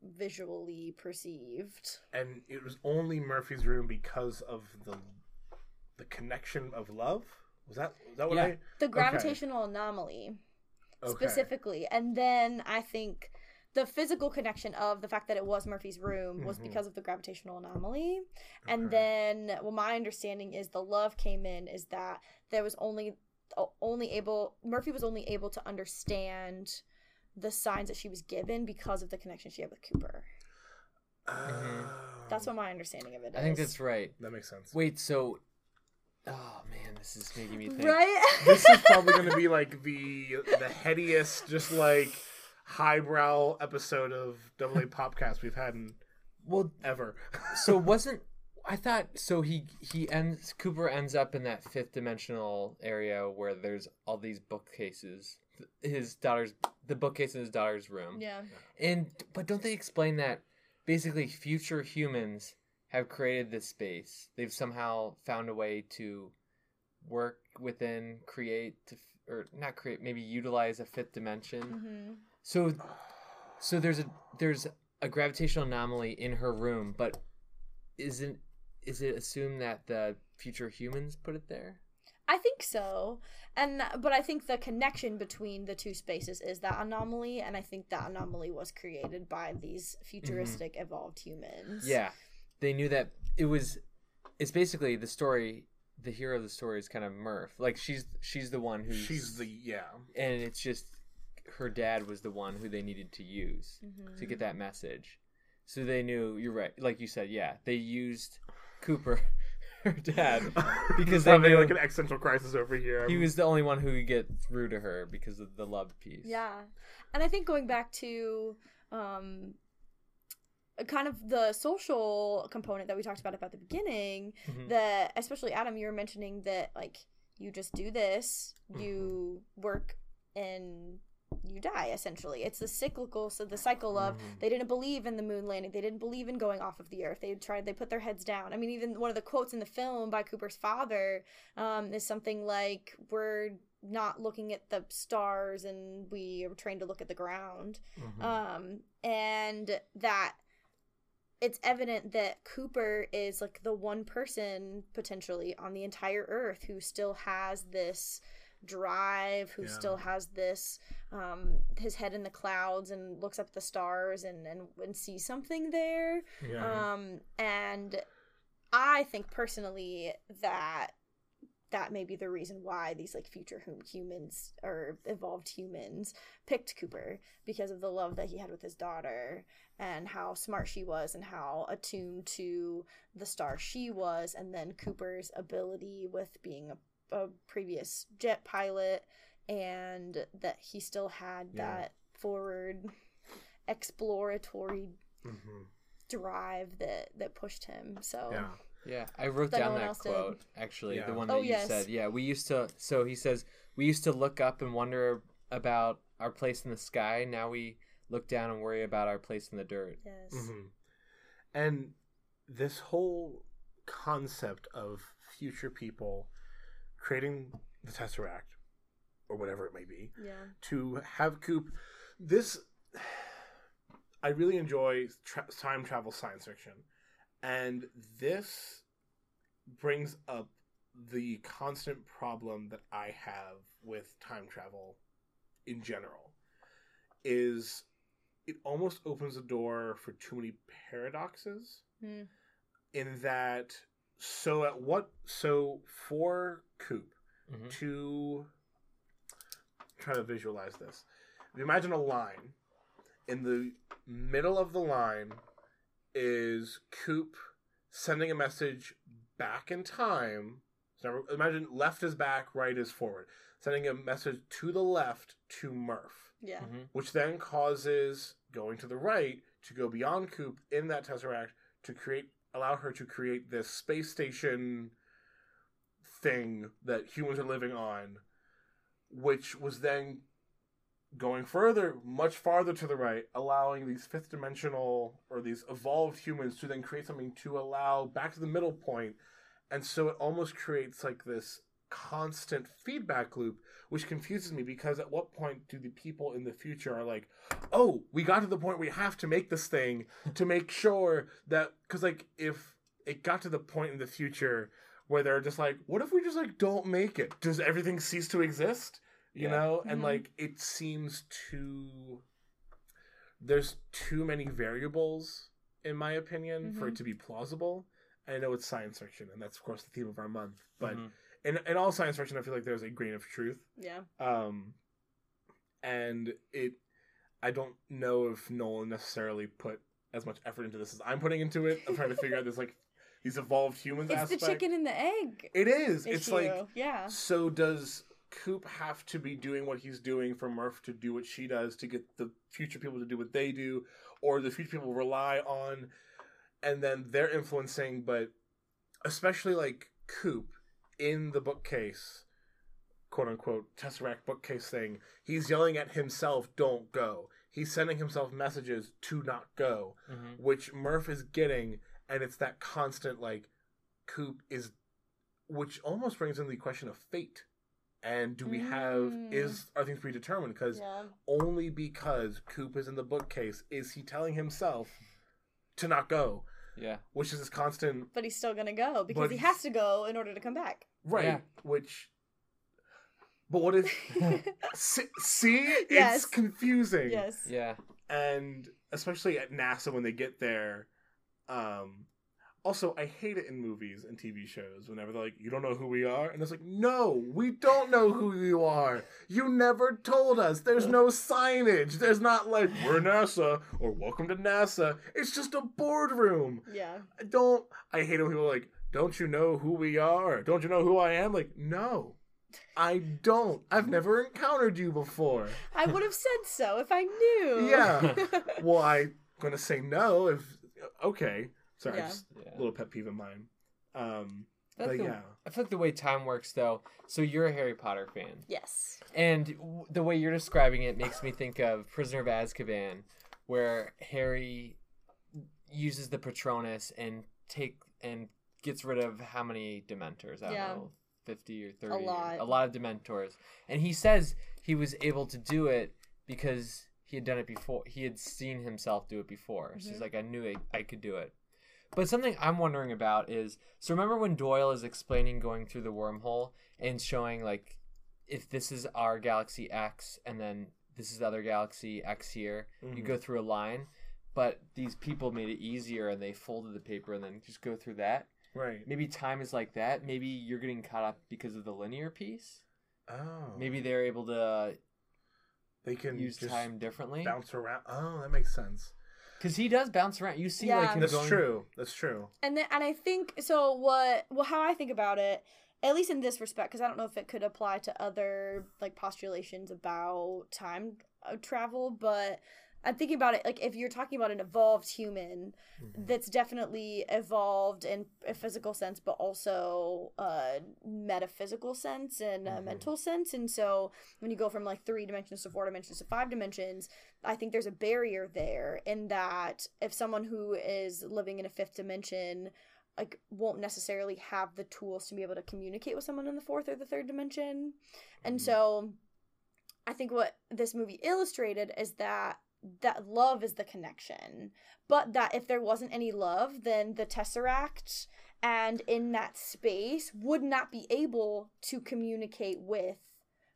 visually perceived. And it was only Murphy's room because of the the connection of love. Was that was that what Yeah. I The gravitational anomaly okay. specifically, and then I think the physical connection of the fact that it was Murphy's room was Mhm. because of the gravitational anomaly. And then, well, my understanding is the love came in is that there was only only able Murphy was only able to understand the signs that she was given because of the connection she had with Cooper. Oh. That's what my understanding of it is. I think that's right. that makes sense. Wait, so oh man, this is making me think. right. this is probably going to be like the the headiest, just like highbrow episode of Double A Popcast we've had in Well, ever. so wasn't I thought so he he ends Cooper ends up in that fifth dimensional area where there's all these bookcases. His daughter's the bookcase in his daughter's room. yeah. And but don't they explain that basically future humans have created this space. They've somehow found a way to work within, create, to, or not create, maybe utilize a fifth dimension. hmm So, so there's a there's a gravitational anomaly in her room, but isn't is it assumed that the future humans put it there? I think so. And but I think the connection between the two spaces is that anomaly and I think that anomaly was created by these futuristic evolved humans. Yeah, they knew that it was. It's basically the story. The hero of the story is kind of Murph. Like she's she's the one who She's the yeah. and it's just her dad was the one who they needed to use Mhm. to get that message. So they knew you're right. Like you said, yeah, they used Cooper, her dad, because they having knew like an existential crisis over here. he was the only one who could get through to her because of the love piece. Yeah. And I think going back to um kind of the social component that we talked about at the beginning, Mhm. that especially Adam, you were mentioning that like you just do this, you work and you die essentially. It's the cyclical so the cycle of Mhm. they didn't believe in the moon landing, they didn't believe in going off of the earth. They tried they put their heads down. I mean even one of the quotes in the film by Cooper's father um is something like we're not looking at the stars and we are trained to look at the ground Mhm. um and that it's evident that cooper is like the one person potentially on the entire earth who still has this drive who Yeah. still has this um his head in the clouds and looks up at the stars and and, and sees something there yeah. um and i think personally that that may be the reason why these like future hum- humans or evolved humans picked Cooper because of the love that he had with his daughter and how smart she was and how attuned to the star she was and then Cooper's ability with being a, a previous jet pilot and that he still had Yeah. that forward exploratory Mhm. drive that that pushed him so Yeah. Yeah, I wrote That no down one that else did. quote actually, Yeah. the one that you yes. said. Yeah, we used to. So he says we used to look up and wonder about our place in the sky. Now we look down and worry about our place in the dirt. yes Mhm. And this whole concept of future people creating the Tesseract, or whatever it may be, yeah to have Coop. This, I really enjoy tra- time travel science fiction, and this brings up the constant problem that I have with time travel in general. Is it almost opens the door for too many paradoxes? Hmm. In that, so at what? So for Coop, Mhm. to try to visualize this. If you imagine a line, in the middle of the line is Coop sending a message back in time. So imagine left is back, right is forward. Sending a message to the left to Murph, yeah Mhm. which then causes going to the right to go beyond Coop in that Tesseract to create allow her to create this space station thing that humans are living on, which was then going further, much farther to the right, allowing these fifth dimensional or these evolved humans to then create something to allow back to the middle point, and so it almost creates like this constant feedback loop which confuses me because at what point do the people in the future are like oh we got to the point we have to make this thing to make sure that because like if it got to the point in the future where they're just like what if we just like don't make it does everything cease to exist you Yeah. know and Mhm. like it seems too there's too many variables in my opinion for Mhm. it to be plausible i know it's science fiction and that's of course the theme of our month but Mhm. In, in all science fiction i feel like there's a grain of truth Yeah. um and it i don't know if nolan necessarily put as much effort into this as i'm putting into it i'm trying to figure out this like these evolved humans It's aspect the chicken and the egg. it is issue. it's like yeah. so does coop have to be doing what he's doing for murph to do what she does to get the future people to do what they do or the future people rely on and then they're influencing but especially like coop in the bookcase quote unquote tesseract bookcase thing he's yelling at himself don't go he's sending himself messages to not go Mhm. which Murph is getting, and it's that constant like Coop is, which almost brings in the question of fate. And do we have Mm. is are things predetermined? Because Yeah. only because Coop is in the bookcase is he telling himself to not go, Yeah. which is this constant But he's still gonna go because he has to go in order to come back. Right. Yeah. Which, but what if see, see it's confusing. yes. Yeah. and especially at NASA when they get there. Um, also, I hate it in movies and TV shows whenever they're like, "You don't know who we are," and it's like, "No, we don't know who you are. You never told us. There's no signage. There's not like we're NASA or welcome to NASA. It's just a boardroom. Yeah. I don't. I hate it when people are like, "Don't you know who we are? Don't you know who I am?" Like, no. I don't. I've never encountered you before. I would have said so if I knew. Yeah. Well, I'm gonna say no if okay. Sorry, Yeah. just Yeah. a little pet peeve of mine. Um, I but the- yeah, I feel like the way time works, though. So you're a Harry Potter fan, yes. and w- the way you're describing it makes me think of Prisoner of Azkaban, where Harry uses the Patronus and take and gets rid of how many Dementors? I don't Yeah. know, fifty or thirty. A lot. A lot of Dementors, and he says he was able to do it because he had done it before. He had seen himself do it before. So he's Mhm. like, I knew I, I could do it. But something I'm wondering about is so remember when Doyle is explaining going through the wormhole and showing like if this is our galaxy X and then this is the other galaxy X here, you Mhm. go through a line, but these people made it easier and they folded the paper and then just go through that. Right. Maybe time is like that. Maybe you're getting caught up because of the linear piece. Oh, Maybe they're able to they can use just time differently. bounce around. Oh, that makes sense. Because he does bounce around. You see like him That's going true. That's true. And then and I think so what well how I think about it at least in this respect because I don't know if it could apply to other like postulations about time uh, travel but I'm thinking about it like if you're talking about an evolved human Mhm. that's definitely evolved in a physical sense but also a metaphysical sense and a Mhm. mental sense and so when you go from like three dimensions to four dimensions to five dimensions i think there's a barrier there in that if someone who is living in a fifth dimension like won't necessarily have the tools to be able to communicate with someone in the fourth or the third dimension and Mhm. so i think what this movie illustrated is that that love is the connection but that if there wasn't any love then the tesseract and in that space would not be able to communicate with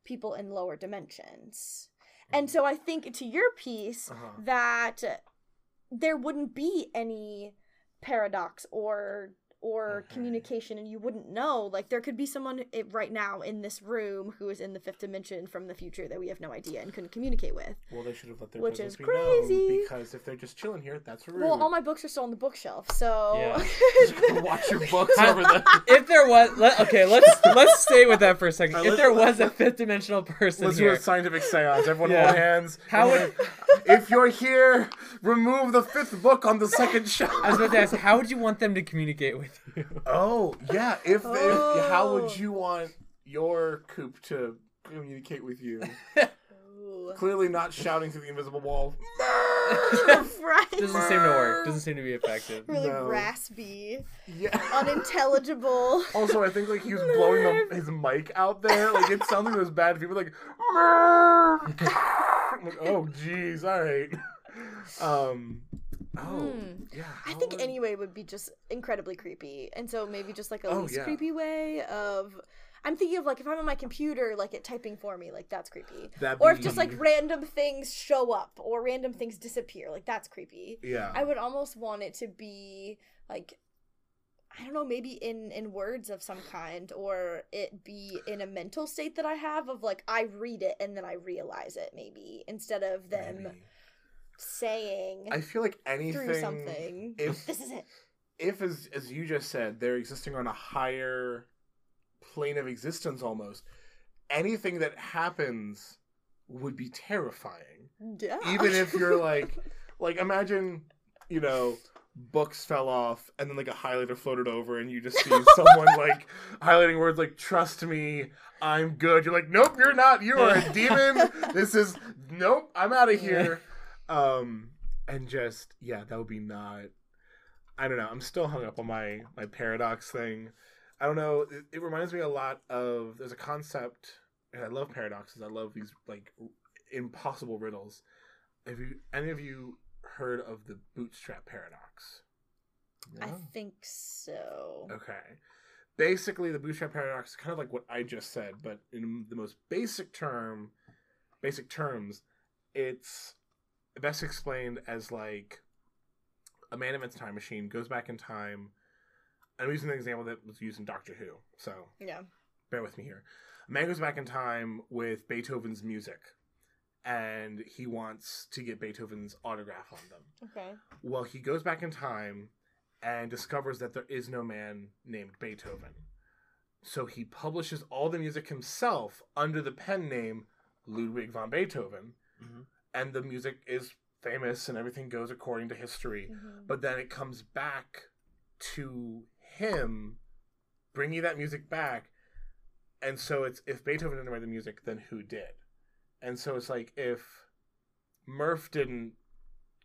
people in lower dimensions and so i think to your piece Uh-huh. that there wouldn't be any paradox or or Okay. communication and you wouldn't know like there could be someone eh, right now in this room who is in the fifth dimension from the future that we have no idea and couldn't communicate with Well, they should have let their Which presence is be crazy. known because if they're just chilling here, that's rude. well all my books are still on the bookshelf so Yeah. Watch your books over there. if there was let, okay let's let's stay with that for a second Alright, if there was a fifth dimensional person Let's do a scientific seance. Everyone Yeah. hold hands. How Everyone- if you're here, remove the fifth book on the second shelf. i was about to ask how would you want them to communicate with you Oh yeah. If, if how Oh. would you want your coop to communicate with you? Clearly not shouting through the invisible wall. right. Doesn't seem to work. Doesn't seem to be effective. really No. raspy, Yeah. unintelligible. Also, I think like he was blowing the, his mic out there. Like it sounded like it was bad. People like, like, oh jeez, all right. Um, oh Hmm. yeah. I think would- anyway would be just incredibly creepy, and so maybe just like a Oh, least yeah. creepy way of. I'm thinking of like if I'm on my computer, like it typing for me, like that's creepy. That'd Or if just like random things show up or random things disappear, like that's creepy. Yeah. I would almost want it to be like I don't know, maybe in in words of some kind or it be in a mental state that I have of like I read it and then I realize it maybe instead of them Maybe. Saying I feel like anything through something. If this is it. if as as you just said, they're existing on a higher plane of existence almost. Anything that happens would be terrifying. Yeah. Even if you're like like imagine, you know, books fell off and then like a highlighter floated over and you just see someone like highlighting words like trust me i'm good you're like nope you're not you are a demon this is nope i'm out of here um and just yeah that would be not i don't know i'm still hung up on my my paradox thing i don't know it, it reminds me a lot of there's a concept and i love paradoxes i love these like impossible riddles have you any of you heard of the bootstrap paradox I think so. Okay. Basically, the bootstrap paradox is kind of like what I just said, but in the most basic term, basic terms, it's best explained as like a man invents a time machine, goes back in time. I'm using an example that was used in Doctor Who, so Yeah. bear with me here. A man goes back in time with Beethoven's music, and he wants to get Beethoven's autograph on them. Okay. Well, he goes back in time and discovers that there is no man named Beethoven. So he publishes all the music himself under the pen name Ludwig van Beethoven. Mhm. And the music is famous and everything goes according to history. Mhm. But then it comes back to him bringing that music back. And so it's if Beethoven didn't write the music, then who did? And so it's like if Murph didn't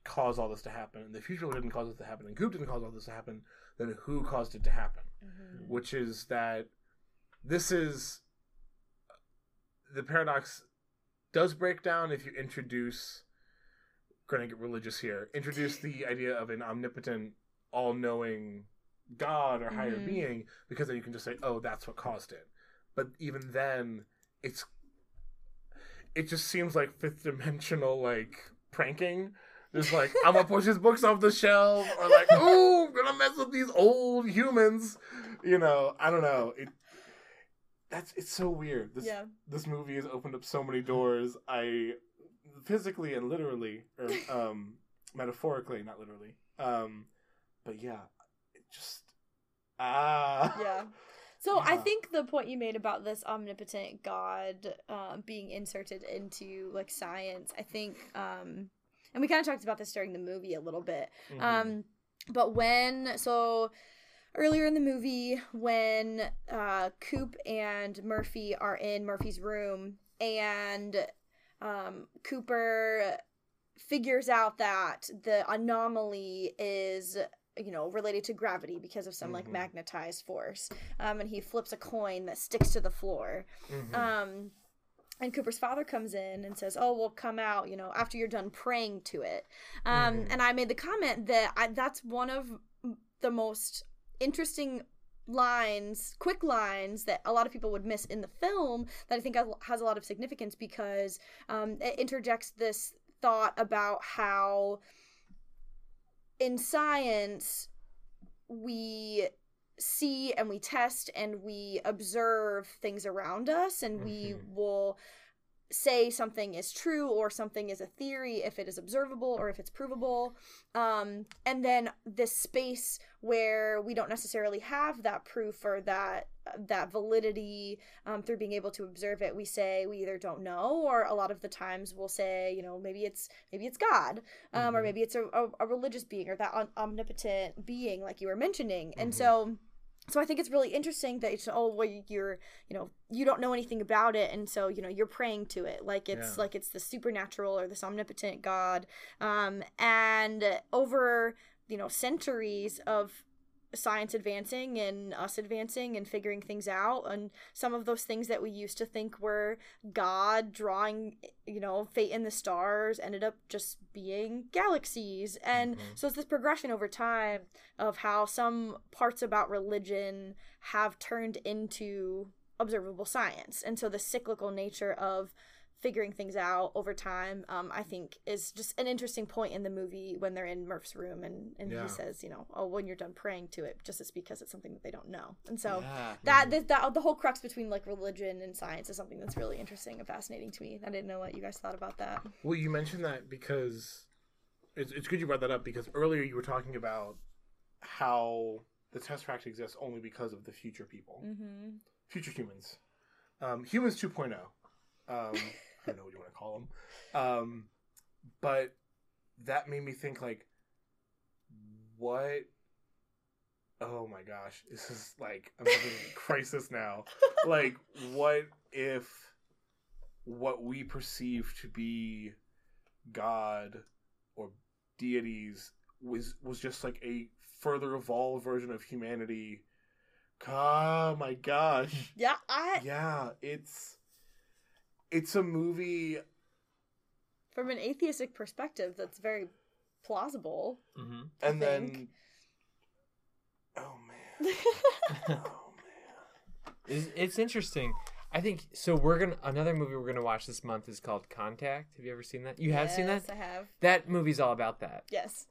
cause all this to happen, and the future didn't cause this to happen, and Coop didn't cause all this to happen, then who caused it to happen? Mhm. Which is that this is the paradox does break down if you introduce going to get religious here introduce the idea of an omnipotent all-knowing god or higher Mhm. being because then you can just say oh that's what caused it. But even then it's it just seems like fifth dimensional like pranking. Just like i'm gonna push his books off the shelf or like ooh I'm gonna mess with these old humans. You know i don't know. It that's it's so weird this Yeah. this movie has opened up so many doors i physically and literally or um metaphorically not literally um but yeah it just ah Yeah. So I think the point you made about this omnipotent God uh, being inserted into like science, I think, um, and we kind of talked about this during the movie a little bit. Mhm. Um, but when so earlier in the movie when uh, Coop and Murphy are in Murphy's room and um, Cooper figures out that the anomaly is you know related to gravity because of some like Mhm. magnetized force um, and he flips a coin that sticks to the floor Mhm. um, and Cooper's father comes in and says, "Oh, we'll come out, you know, after you're done praying to it." Um, Mhm. And I made the comment that I, that's one of the most interesting lines, quick lines that a lot of people would miss in the film. That I think has- a lot of significance because um, it interjects this thought about how in science we see and we test and we observe things around us and we Mhm. will say something is true or something is a theory if it is observable or if it's provable um, and then this space where we don't necessarily have that proof or that that validity um, through being able to observe it we say we either don't know or a lot of the times we'll say you know maybe it's maybe it's god um, or Mhm. maybe it's a, a, a religious being or that om- omnipotent being like you were mentioning and Mhm. so so I think it's really interesting that it's oh well you're you know you don't know anything about it and so you know you're praying to it like it's Yeah. like it's the supernatural or this omnipotent God um and over you know centuries of science advancing and us advancing and figuring things out. And some of those things that we used to think were god drawing you know fate in the stars ended up just being galaxies. And Mhm. so it's this progression over time of how some parts about religion have turned into observable science. And so the cyclical nature of figuring things out over time um, i think is just an interesting point in the movie when they're in murph's room and, and Yeah. he says you know oh when you're done praying to it just it's because it's something that they don't know and so Yeah. that, that that the whole crux between like religion and science is something that's really interesting and fascinating to me i didn't know what you guys thought about that Well, you mentioned that because it's, it's good you brought that up because earlier you were talking about how the test Tesseract exists only because of the future people, mm-hmm. future humans, um, humans 2.0. Um, don't know what you want to call them, um, but that made me think like, what? Oh my gosh, this is like I'm having a crisis now. Like, what if what we perceive to be God or deities was was just like a further evolved version of humanity? Oh my gosh. yeah i Yeah, it's it's a movie from an atheistic perspective that's very plausible hmm and then think. Oh man. Oh man. It's, it's interesting. I think so. We're gonna another movie we're gonna watch this month is called Contact. Have you ever seen that? You have seen that? Yes, i have That movie's all about that. yes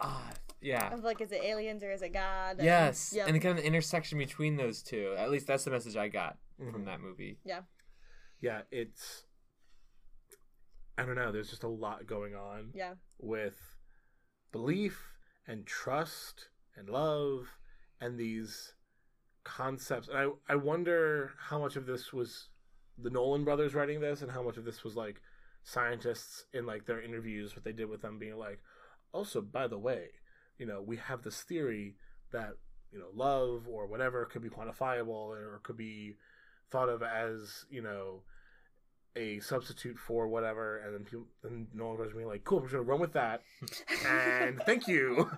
Ah, yeah. of like is it aliens or is it god And- Yes, yep. and the kind of the intersection between those two. At least that's the message I got from Mhm. that movie. Yeah, it's I don't know, there's just a lot going on. yeah with belief and trust and love and these concepts. And I, I wonder how much of this was the Nolan brothers writing this and how much of this was like scientists in like their interviews, what they did with them being like, also, by the way, you know, we have this theory that, you know, love or whatever could be quantifiable or could be thought of as, you know, a substitute for whatever, and then people, then Nolan goes being like, "Cool, we're gonna run with that," and thank you.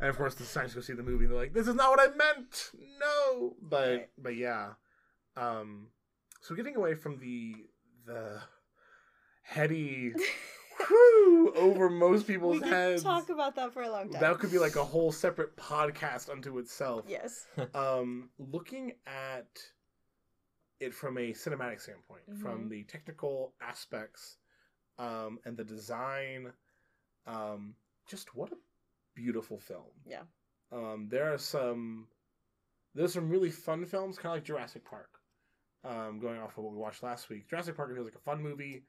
And of course, the scientists go see the movie, and they're like, "This is not what I meant." No, but Right. but yeah. Um, so getting away from the the heady whew, over most we people's could heads. talk about that for a long time that could be like a whole separate podcast unto itself. yes Um, looking at it from a cinematic standpoint, from Mhm. the technical aspects, um, and the design, um, just what a beautiful film. Yeah. Um, there are some, there's some really fun films, kind of like Jurassic Park. Um, going off of what we watched last week, Jurassic Park feels like a fun movie.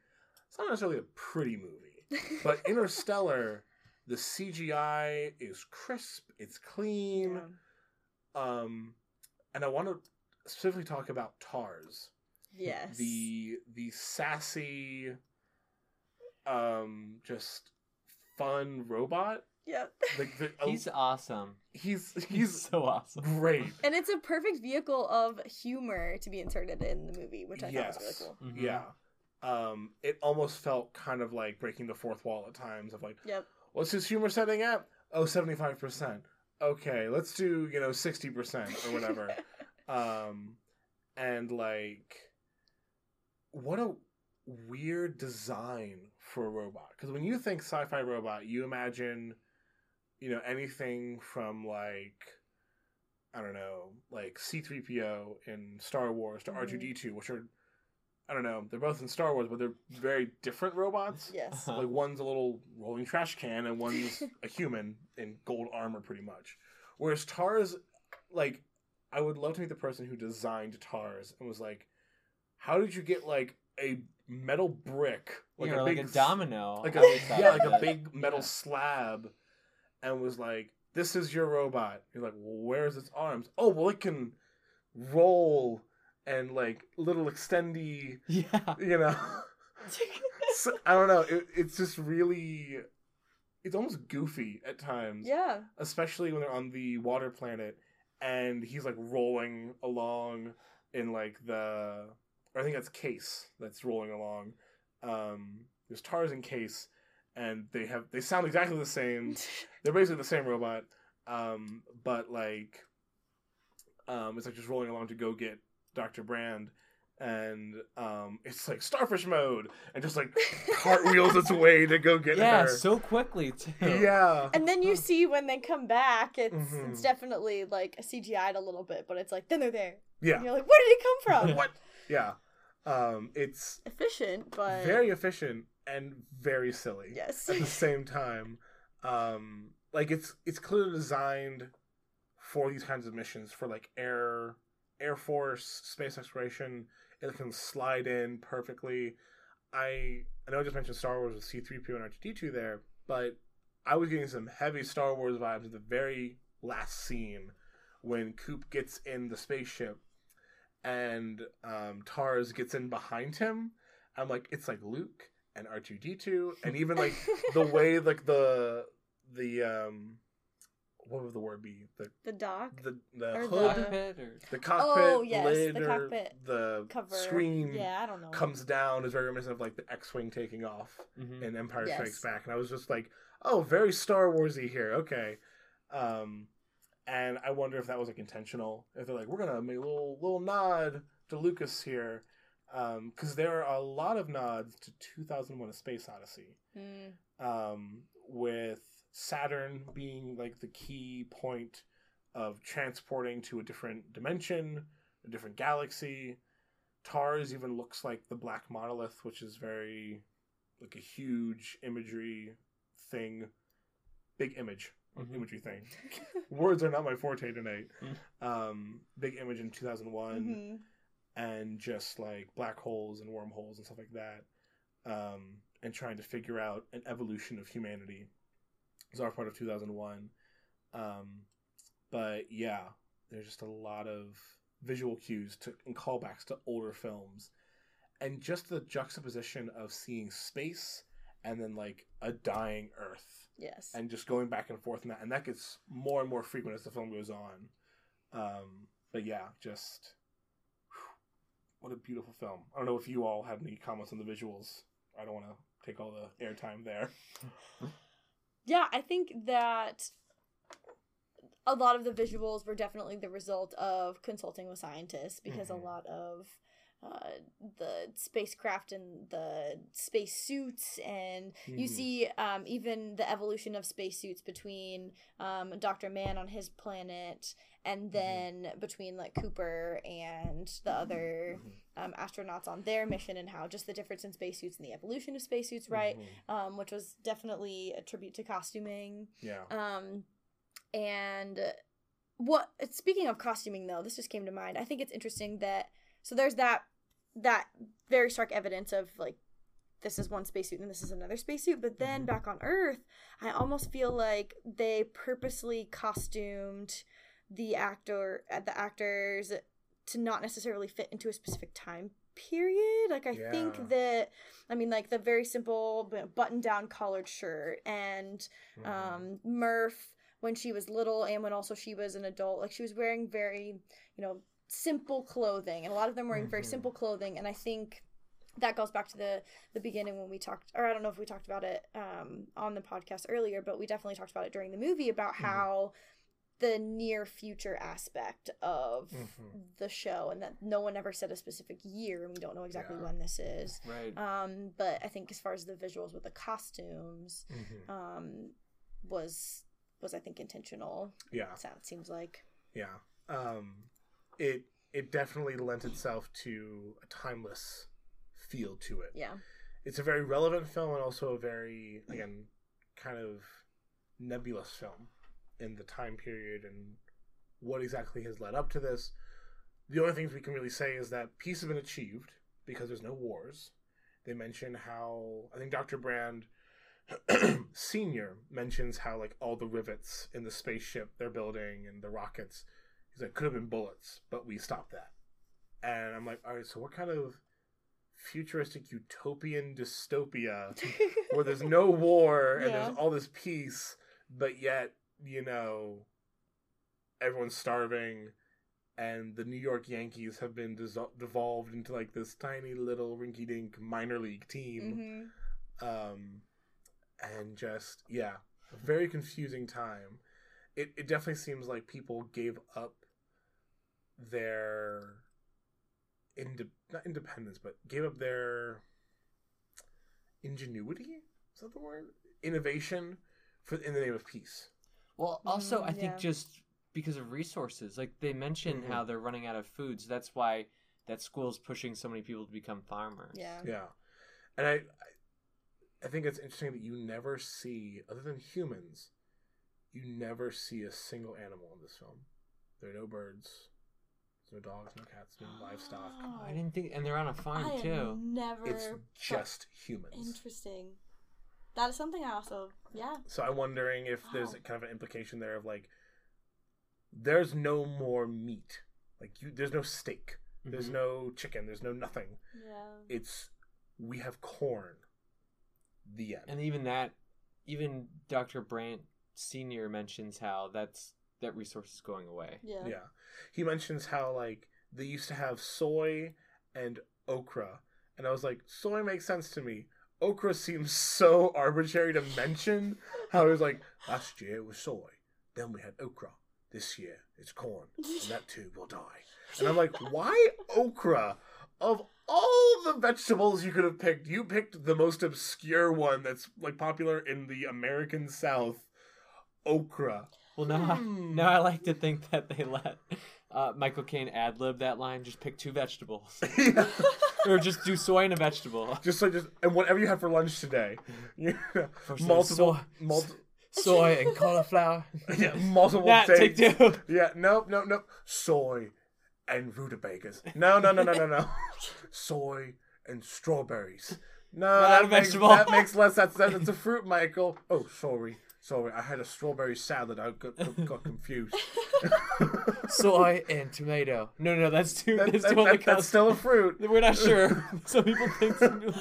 It's not necessarily a pretty movie, but Interstellar, the CGI is crisp, it's clean. Yeah. Um, and I want to specifically talk about Tars, yes the the sassy, um, just fun robot. yep The, the, He's awesome. he's He's he's so awesome. great. and it's a perfect vehicle of humor to be inserted in the movie which i yes, thought was really cool Mhm. yeah. Um, it almost felt kind of like breaking the fourth wall at times. Of like, yep what's his humor setting at? Oh, 75 percent. Okay, let's do you know sixty percent or whatever. um and like what a weird design for a robot because when you think sci-fi robot you imagine you know anything from like i don't know like c3po in star wars to Mhm. r2d2 which are i don't know they're both in star wars but they're very different robots yes Uh-huh. like one's a little rolling trash can and one's a human in gold armor pretty much whereas tars like i would love to meet the person who designed tars and was like how did you get like a metal brick Like, a like big a domino. like a yeah like a big metal Yeah. slab and was like this is your robot you're like well where's its arms oh well it can roll and like little extendy Yeah. you know so, I don't know. It, it's just really, it's almost goofy at times, yeah especially when they're on the water planet and he's like rolling along in like the or I think that's Case that's rolling along. Um, there's Tars and Case, and they have they sound exactly the same. They're basically the same robot, um, but like, um, it's like just rolling along to go get Doctor Brand, and um, it's like starfish mode, and just like cartwheels its way to go get yeah, her. so quickly too. yeah, And then you see when they come back, it's Mhm. it's definitely like CGI'd a little bit, but it's like then they're there. yeah, And you're like, where did it come from? what? Yeah, um, it's Efficient, but very efficient and very silly. yes. at the same time um like it's it's clearly designed for these kinds of missions for like air air force space exploration it can slide in perfectly. I i know i just mentioned star wars with c3po and r2d2 there but i was getting some heavy star wars vibes at the very last scene when coop gets in the spaceship and um tars gets in behind him. I'm like it's like luke and r2d2 and even like the way like the the um what would the word be the the dock the the Or hood the- Cockpit or the cockpit Oh, yes, lid the or cockpit the cover screen Yeah, I don't know. comes down is very reminiscent of like the x-wing taking off Mhm. in empire Yes. strikes back and i was just like oh very star warsy here okay um and i wonder if that was like intentional if they're like we're gonna make a little little nod to lucas here um because there are a lot of nods to 2001 a space odyssey Mm. um, with Saturn being like the key point of transporting to a different dimension, a different galaxy. Tars even looks like the black monolith, which is very like a huge imagery thing, big image Mhm. imagery thing. Words are not my forte tonight. Mm. Um, big image in two thousand one Mhm. and just like black holes and wormholes and stuff like that, um, and trying to figure out an evolution of humanity. Is our part of 2001. Um, but yeah, there's just a lot of visual cues to, and callbacks to older films, and just the juxtaposition of seeing space and then like a dying Earth Yes. and just going back and forth in that, and that gets more and more frequent as the film goes on. Um, but yeah, just whew, what a beautiful film. I don't know if you all had any comments on the visuals. I don't want to take all the airtime there. Yeah, I think that a lot of the visuals were definitely the result of consulting with scientists because Mhm. a lot of uh, the spacecraft and the space suits and you Mhm. see um, even the evolution of spacesuits between um, Dr. Mann on his planet and then between like Cooper and the other Mhm. Um, astronauts on their mission and how just the difference in spacesuits and the evolution of spacesuits, right? Mhm. um, which was definitely a tribute to costuming. Yeah. Um, and what speaking of costuming though, this just came to mind. I think it's interesting that so there's that that very stark evidence of like this is one spacesuit and this is another spacesuit, but then Mhm. back on Earth, I almost feel like they purposely costumed the actor the actors to not necessarily fit into a specific time period. Like I Yeah. think that I mean like the very simple button down collared shirt and Mhm. um Murph when she was little and when also she was an adult like she was wearing very you know simple clothing and a lot of them wearing very Mhm. simple clothing and I think that goes back to the the beginning when we talked or I don't know if we talked about it um on the podcast earlier but we definitely talked about it during the movie about Mhm. how the near future aspect of Mhm. the show and that no one ever said a specific year and we don't know exactly Yeah. when this is Right. um but I think as far as the visuals with the costumes Mhm. um was was I think intentional. Yeah. So it seems like Yeah. Um, it it definitely lent itself to a timeless feel to it. yeah. It's a very relevant film and also a very again kind of nebulous film in the time period and what exactly has led up to this. The only things we can really say is that peace has been achieved because there's no wars. They mention how I think Dr. Brand Senior mentions how like all the rivets in the spaceship they're building and the rockets, he's like could have been bullets, but we stopped that. And I'm like, all right, so what kind of futuristic utopian dystopia where there's no war and Yeah. there's all this peace, but yet you know everyone's starving, and the New York Yankees have been dissol- devolved into like this tiny little rinky-dink minor league team. hmm um, and just yeah, a very confusing time. It it definitely seems like people gave up their inde- not independence, but gave up their ingenuity. Is that the word? Innovation for in the name of peace. Well, also, Mm, I think yeah. just because of resources, like they mentioned Mhm. how they're running out of food, so that's why that school's pushing so many people to become farmers. Yeah. Yeah, and I, I I think it's interesting that you never see, other than humans, you never see a single animal in this film. There are no birds, there's no dogs, no cats, no livestock. I didn't think, and they're on a farm I too. never. It's just humans. interesting. That is something I also yeah. So I'm wondering if there's Wow. a kind of an implication there of like, there's no more meat. Like you, there's no steak. There's Mhm. no chicken. There's no nothing. Yeah. It's we have corn. The end. And even that, even Dr. Brand Senior mentions how that's that resource is going away. Yeah. Yeah. He mentions how like they used to have soy and okra. And I was like, soy makes sense to me. Okra seems so arbitrary to mention. How it was like, last year it was soy. Then we had okra. This year it's corn. And that too will die. And I'm like, why okra? Of all the vegetables you could have picked, you picked the most obscure one that's like popular in the American South. Okra. Well, now, I, Hmm. now I like to think that they let uh, Michael Caine ad lib that line. Just pick two vegetables, or just do soy and a vegetable. just like just and whatever you had for lunch today. Yeah. First multiple, soy, multiple, soy and cauliflower. yeah, multiple Nat, take two. Yeah, nope, nope, nope. Soy and rutabagas. No, no, no, no, no, no. Soy and strawberries. No, Not that a makes, vegetable. that makes less sense. That- It's a fruit, Michael. Oh, sorry, sorry. I had a strawberry salad. I got, got, got confused. soy and tomato. No, no, that's too. That- that's that- too on that- that's cusp. still a fruit. We're not sure. Some people think. Some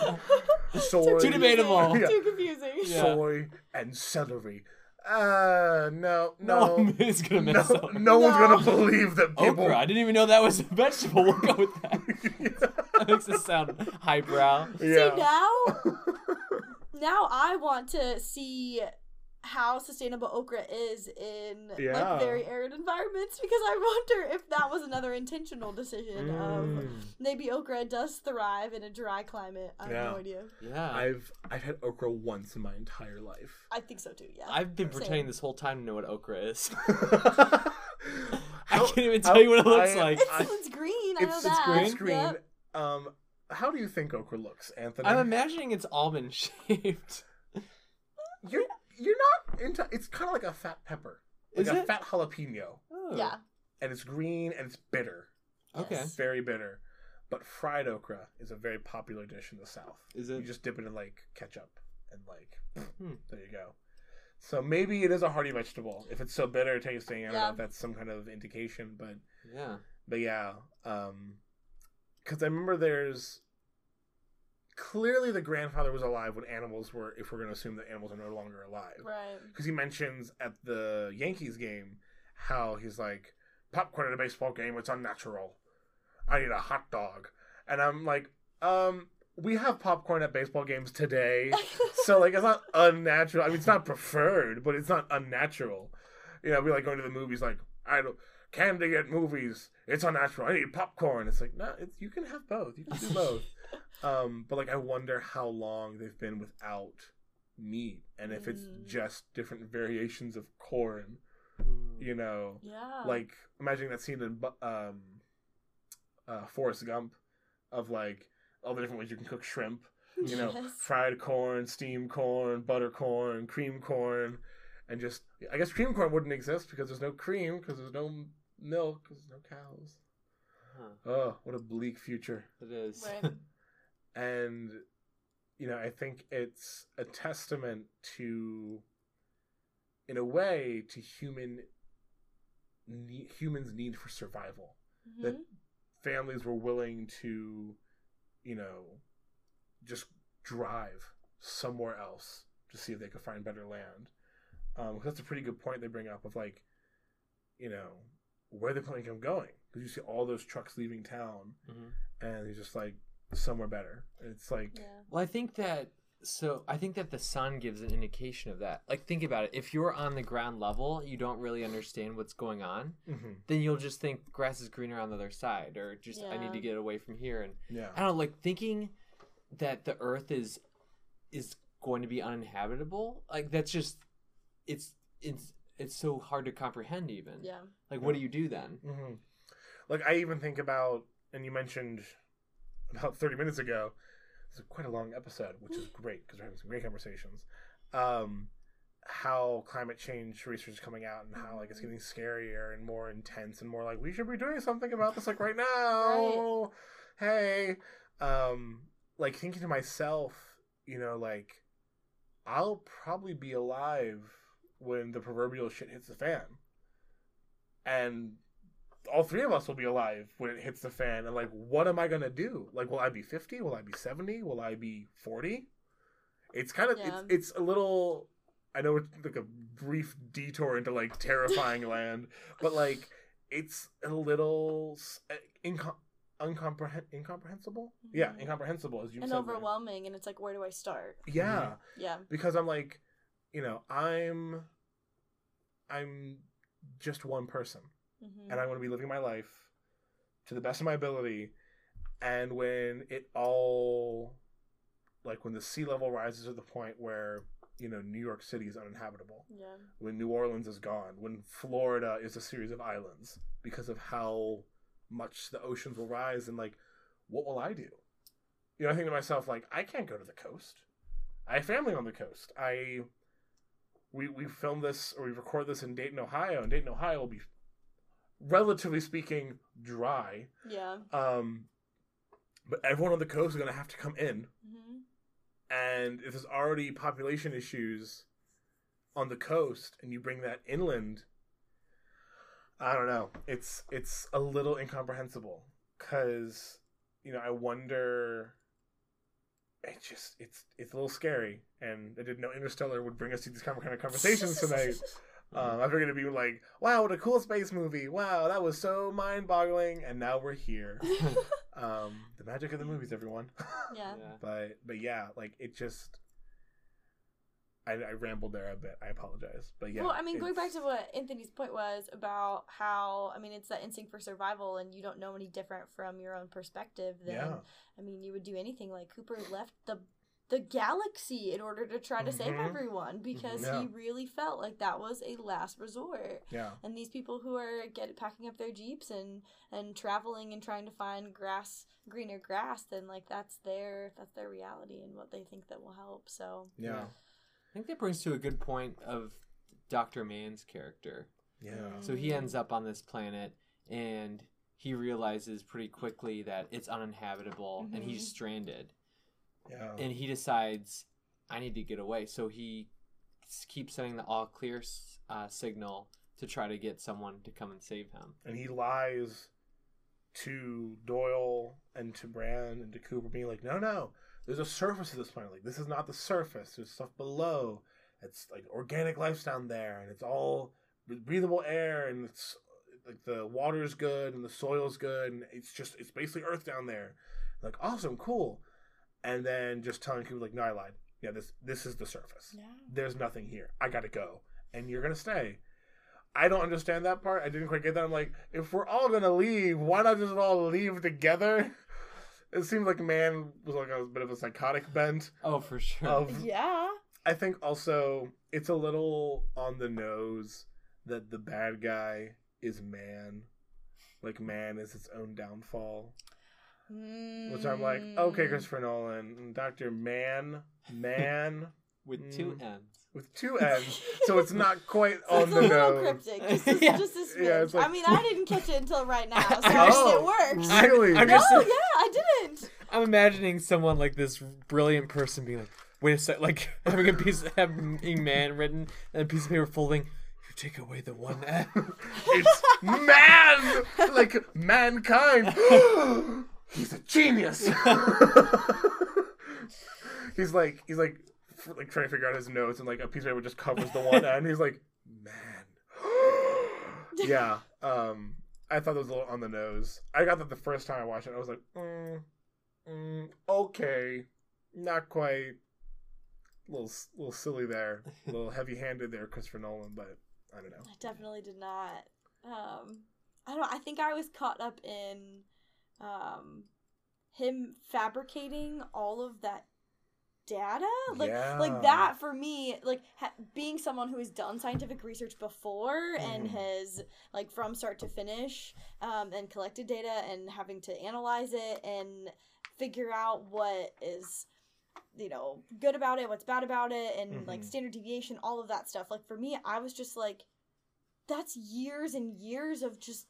Soy, Too debatable. Yeah. Too confusing. Yeah. soy and celery. Uh, no, no no, one is gonna no, up. no one's gonna believe that people. Okra. I didn't even know that was a vegetable. We'll go with that. That makes it sound highbrow. yeah. See now, now I want to see how sustainable okra is in Yeah. like very arid environments because I wonder if that was another intentional decision of Mm. maybe okra does thrive in a dry climate. I have Yeah. no idea. Yeah. I've I've had okra once in my entire life. I think so too. Yeah. I've been Same. pretending this whole time to know what okra is. I I can't even tell you what it looks like. It's, I- it's green. I know it's, it's that. green. It's green. Yep. Um, how do you think okra looks, Anthony? I'm imagining it's almond shaped. you're you're not into. It's kind of like a fat pepper, like Is a it? fat jalapeno, Oh. Yeah. and it's green and it's bitter, Okay. Yes. very bitter. But fried okra is a very popular dish in the South. Is You it? just dip it in like ketchup and like Hmm. there you go. So maybe it is a hearty vegetable if it's so bitter tasting. I don't Yeah. know if that's some kind of indication, but Yeah. but yeah, um, because I remember there's clearly the grandfather was alive when animals were. If we're going to assume that animals are no longer alive, Right. because he mentions at the Yankees game how he's like popcorn at a baseball game. It's unnatural. I need a hot dog, and I'm like, um. We have popcorn at baseball games today, so like it's not unnatural. I mean, it's not preferred, but it's not unnatural. You know, we like going to the movies. Like I don't candy at movies. It's unnatural. I need popcorn. It's like no, it's, you can have both. You can do both. Um, but like I wonder how long they've been without meat, and if it's Mm. just different variations of corn. Mm. You know, Yeah. like imagining that scene in Bu- um, uh, Forrest Gump of like all the different ways you can cook shrimp you know, Yes. fried corn, steamed corn, butter corn, cream corn, and just I guess cream corn wouldn't exist because there's no cream because there's no milk because there's no cows. Huh. Oh, what a bleak future! It is. Right. And you know, I think it's a testament to, in a way, to human ne- humans' need for survival. that Mhm. families were willing to, you know, just drive somewhere else to see if they could find better land. Um, 'cause that's a pretty good point they bring up of like, you know, where they're planning on going because you see all those trucks leaving town, Mhm. and he's just like somewhere better. It's like, Yeah. Well, I think that so I think that the sun gives an indication of that. Like think about it. If you're on the ground level, you don't really understand what's going on, mhm, then you'll just think grass is greener on the other side or just I need to get away from here and yeah, I don't know, like thinking that the earth is is going to be uninhabitable. Like that's just it's it's it's so hard to comprehend even. Yeah. Like what do you do then? hmm Like I even think about, and you mentioned about thirty minutes ago. It's quite a long episode, which is great because we're having some great conversations. Um, how climate change research is coming out and how like it's getting scarier and more intense and more like we should be doing something about this like right now. Hey, um, like thinking to myself, you know, like I'll probably be alive when the proverbial shit hits the fan. And all three of us will be alive when it hits the fan. And like, what am I gonna do? Like, will I be fifty? Will I be seventy? Will I be forty? It's kind of Yeah. it's it's a little. I know it's like a brief detour into like terrifying land, but like it's a little incom- uncomprehend incomprehensible. Yeah, Mhm. incomprehensible as you And said. there. overwhelming, and it's like, where do I start? Yeah Yeah. because I'm like, you know, I'm I'm just one person hmm and I'm going to be living my life to the best of my ability. And when it all like when the sea level rises to the point where you know New York City is uninhabitable Yeah. when New Orleans is gone when Florida is a series of islands because of how much the oceans will rise and like what will I do? You know I think to myself like I can't go to the coast. I have family on the coast. I we we film this or we record this in Dayton Ohio and Dayton Ohio will be relatively speaking dry. Yeah. um but everyone on the coast is going to have to come in. Hmm and if there's already population issues on the coast and you bring that inland i don't know. It's it's a little incomprehensible. Because you know i wonder it just it's it's a little scary. And i didn't know interstellar would bring us to these kind of conversations tonight um, i figured it'd be like wow what a cool space movie wow that was so mind-boggling and now we're here um, the magic of the movies everyone yeah. Yeah. but but yeah, like it just. I, I rambled there a bit. I apologize, but yeah. well, I mean, going back to what Anthony's point was about how, I mean, it's that instinct for survival, and you don't know any different from your own perspective. Then, Yeah. I mean, you would do anything. Like Cooper left the the galaxy in order to try to save Mhm. everyone because Yeah. he really felt like that was a last resort. yeah, And these people who are get packing up their jeeps and and traveling and trying to find grass, greener grass, then like that's their that's their reality and what they think that will help. So yeah, I think that brings to a good point of Dr. Mann's character. yeah, So he ends up on this planet and he realizes pretty quickly that it's uninhabitable and he's Mhm. stranded. Yeah. And he decides, I need to get away. So he keeps sending the all clear uh, signal to try to get someone to come and save him. And he lies to Doyle and to Brand and to Cooper, being like, "No, no, there's a surface to this planet. Like this is not the surface. There's stuff below. It's like organic life down there, and it's all breathable air, and it's like the water's good and the soil's good, and it's just it's basically Earth down there. Like awesome, cool. And then just telling people like, "No, I lied. Yeah, this this is the surface. yeah. There's nothing here. I gotta go, and you're gonna stay." I don't understand that part. I didn't quite get that. I'm like, if we're all gonna leave, why not just all leave together? It seemed like Mann was like a bit of a psychotic bent Oh, for sure. of Yeah. I think also it's a little on the nose that the bad guy is man. Like man is its own downfall. Which I'm like, Mm. okay, Christopher Nolan, Doctor Mann, Mann With two Mm. N's. with two N's, so it's not quite So on it's the a little nose. cryptic. Just, a- Yeah. just a smidge. Yeah, it's like- I mean, I didn't catch it until right now, so I- I guess Oh, it works. Really? I'm no, just- yeah, I didn't. I'm imagining someone like this brilliant person being like, wait a sec, like having a piece of having man written and a piece of paper folding. You take away the one N. It's man, like mankind. he's a genius. he's like, he's like, f- like trying to figure out his notes, and like a piece of paper just covers the one end. He's like, man, yeah. Um, I thought it was a little on the nose. I got that the first time I watched it. I was like, mm, mm, okay, not quite. A little, little silly there, a little heavy-handed there, Christopher Nolan. But I don't know. I definitely did not. Um, I don't. I think I was caught up in, um, him fabricating all of that data like Yeah. like that for me like ha- being someone who has done scientific research before and Mhm. has like from start to finish um, and collected data and having to analyze it and figure out what is you know good about it what's bad about it and like Mhm. standard deviation all of that stuff like for me i was just like that's years and years of just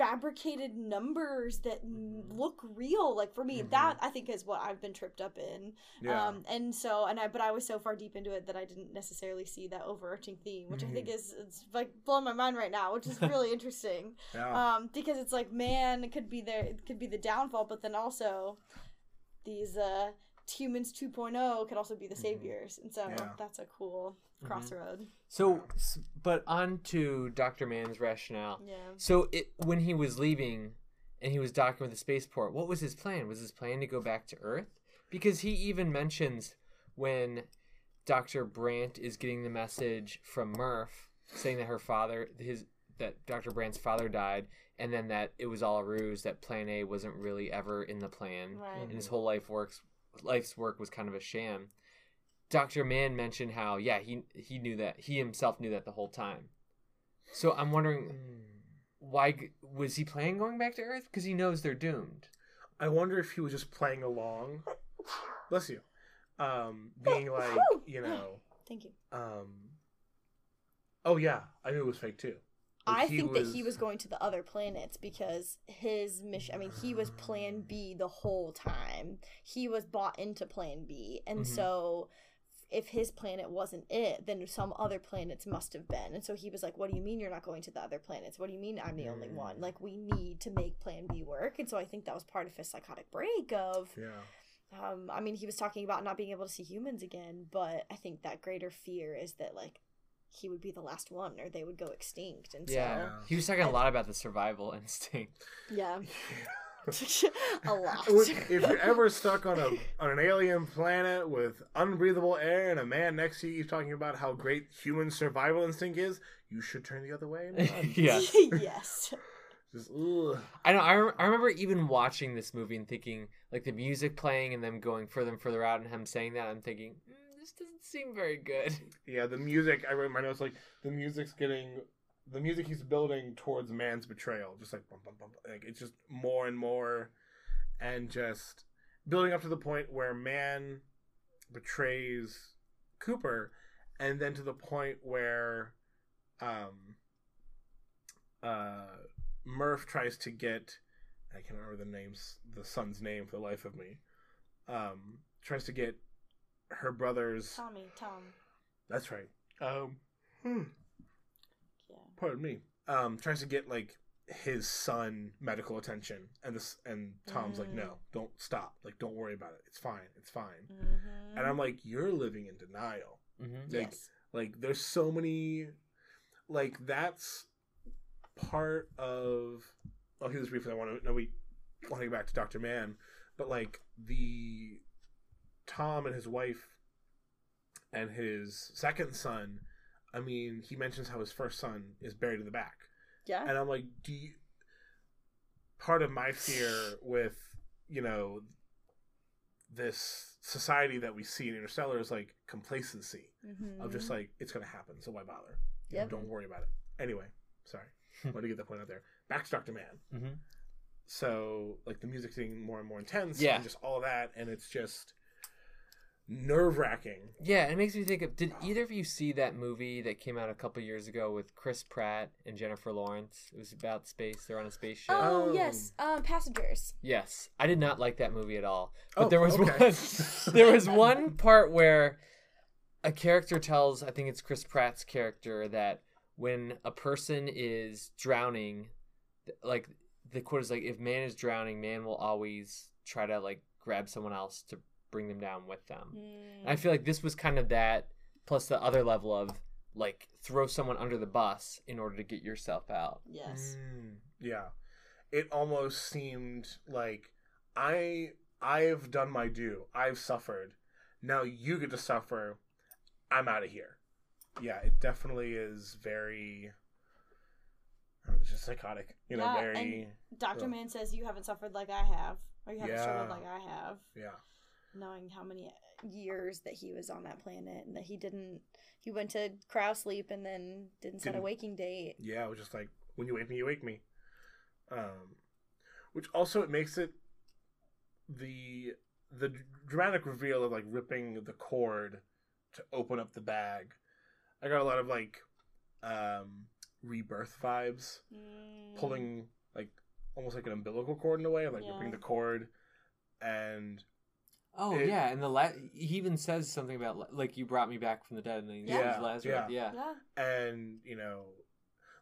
fabricated numbers that Mhm. look real like for me Mhm. that i think is what i've been tripped up in Yeah. um and so and i but i was so far deep into it that i didn't necessarily see that overarching theme which i think Mhm. is it's like blowing my mind right now which is really interesting yeah. um because it's like man it could be there it could be the downfall but then also these uh humans 2.0 could also be the Mhm. saviors and so Yeah. that's a cool. Mm-hmm. crossroad So, s- but on to Dr. Mann's rationale. yeah So, it when he was leaving and he was docking with the spaceport, what was his plan? Was his plan to go back to Earth? Because he even mentions when Dr. Brand is getting the message from Murph saying that her father, his that Dr. Brand's father died, and then that it was all a ruse, that Plan A wasn't really ever in the plan, right and his whole life works life's work was kind of a sham. Dr. Mann mentioned how yeah he he knew that he himself knew that the whole time. So I'm wondering why was he planning going back to Earth because he knows they're doomed. I wonder if he was just playing along. Bless you. Um, being like, you know, thank you um, oh yeah, I knew it was fake too. Like, I think that he was going to the other planets because his mission. I mean, he was Plan B the whole time. He was bought into Plan B, and Mhm. so if his planet wasn't it, then some other planets must have been. And so he was like, "What do you mean you're not going to the other planets? What do you mean I'm the only one? Like we need to make Plan B work." And so I think that was part of his psychotic break of Yeah. um, I mean, he was talking about not being able to see humans again, but I think that greater fear is that like he would be the last one, or they would go extinct, and Yeah, he was talking a lot about the survival instinct. so yeah, a lot. if you're ever stuck on a on an alien planet with unbreathable air and a man next to you talking about how great human survival instinct is, you should turn the other way and run. yeah, yes Just, ugh. I know. I, rem- I remember even watching this movie and thinking like the music playing and them going further and further out and him saying that. I'm thinking mm, this doesn't seem very good. Yeah, the music. I wrote my notes like the music's getting the music he's building towards Mann's betrayal, just like bum, bum, bum, like it's just more and more, and just building up to the point where man betrays Cooper, and then to the point where, um, uh, Murph tries to get I can't remember the names the son's name for the life of me, um, tries to get her brother's. tommy tom That's right. Um, hmm, pardon me. Um, tries to get like his son medical attention, and this and Tom's like, Mm. no, don't stop. Like, don't worry about it. It's fine. It's fine. mm-hmm. And I'm like, you're living in denial. Mm-hmm. like- yes Like, there's so many. Like, that's part of. I'll hear this briefly. I want to. No, we want to get back to Doctor Mann, but like the Tom and his wife and his second son. I mean, he mentions how his first son is buried in the back, yeah, and I'm like, do you? Part of my fear with you know this society that we see in Interstellar is like complacency mm-hmm. of just like it's gonna happen, so why bother? You Yep. know, don't worry about it. Anyway, sorry, wanted to get that point out there. Back to Doctor Mann. Mm-hmm. So like the music's getting more and more intense, Yeah. and just all that, and it's just nerve wracking. Yeah, it makes me think of. Did either of you see that movie that came out a couple years ago with Chris Pratt and Jennifer Lawrence? It was about space. They're on a spaceship. oh, Oh. yes, um, passengers. Yes, I did not like that movie at all. But Oh, there was okay. one. There was one part where a character tells, I think it's Chris Pratt's character, that when a person is drowning, like the quote is like, "If man is drowning, man will always try to like grab someone else to bring them down with them." Mm. And I feel like this was kind of that, plus the other level of like throw someone under the bus in order to get yourself out. Yes. Mm, yeah. It almost seemed like I I've done my due. I've suffered. Now you get to suffer. I'm out of here. Yeah, it definitely is very uh, it's just psychotic. You know, Yeah, very Dr. Mann says you haven't suffered like I have, or you haven't Yeah. struggled like I have, yeah. Knowing how many. Years that he was on that planet and that he didn't. He went to cryo sleep and then didn't set a Didn't- waking date. Yeah, it was just like when you wake me, you wake me. Um, which also it makes it the the dramatic reveal of like ripping the cord to open up the bag. I got a lot of like um rebirth vibes, Mm, pulling like almost like an umbilical cord in a way, like Yeah. ripping the cord, and Oh It- yeah, and the la- he even says something about like you brought me back from the dead, and then he Yeah, says Lazarus. yeah. Yeah. Yeah. and you know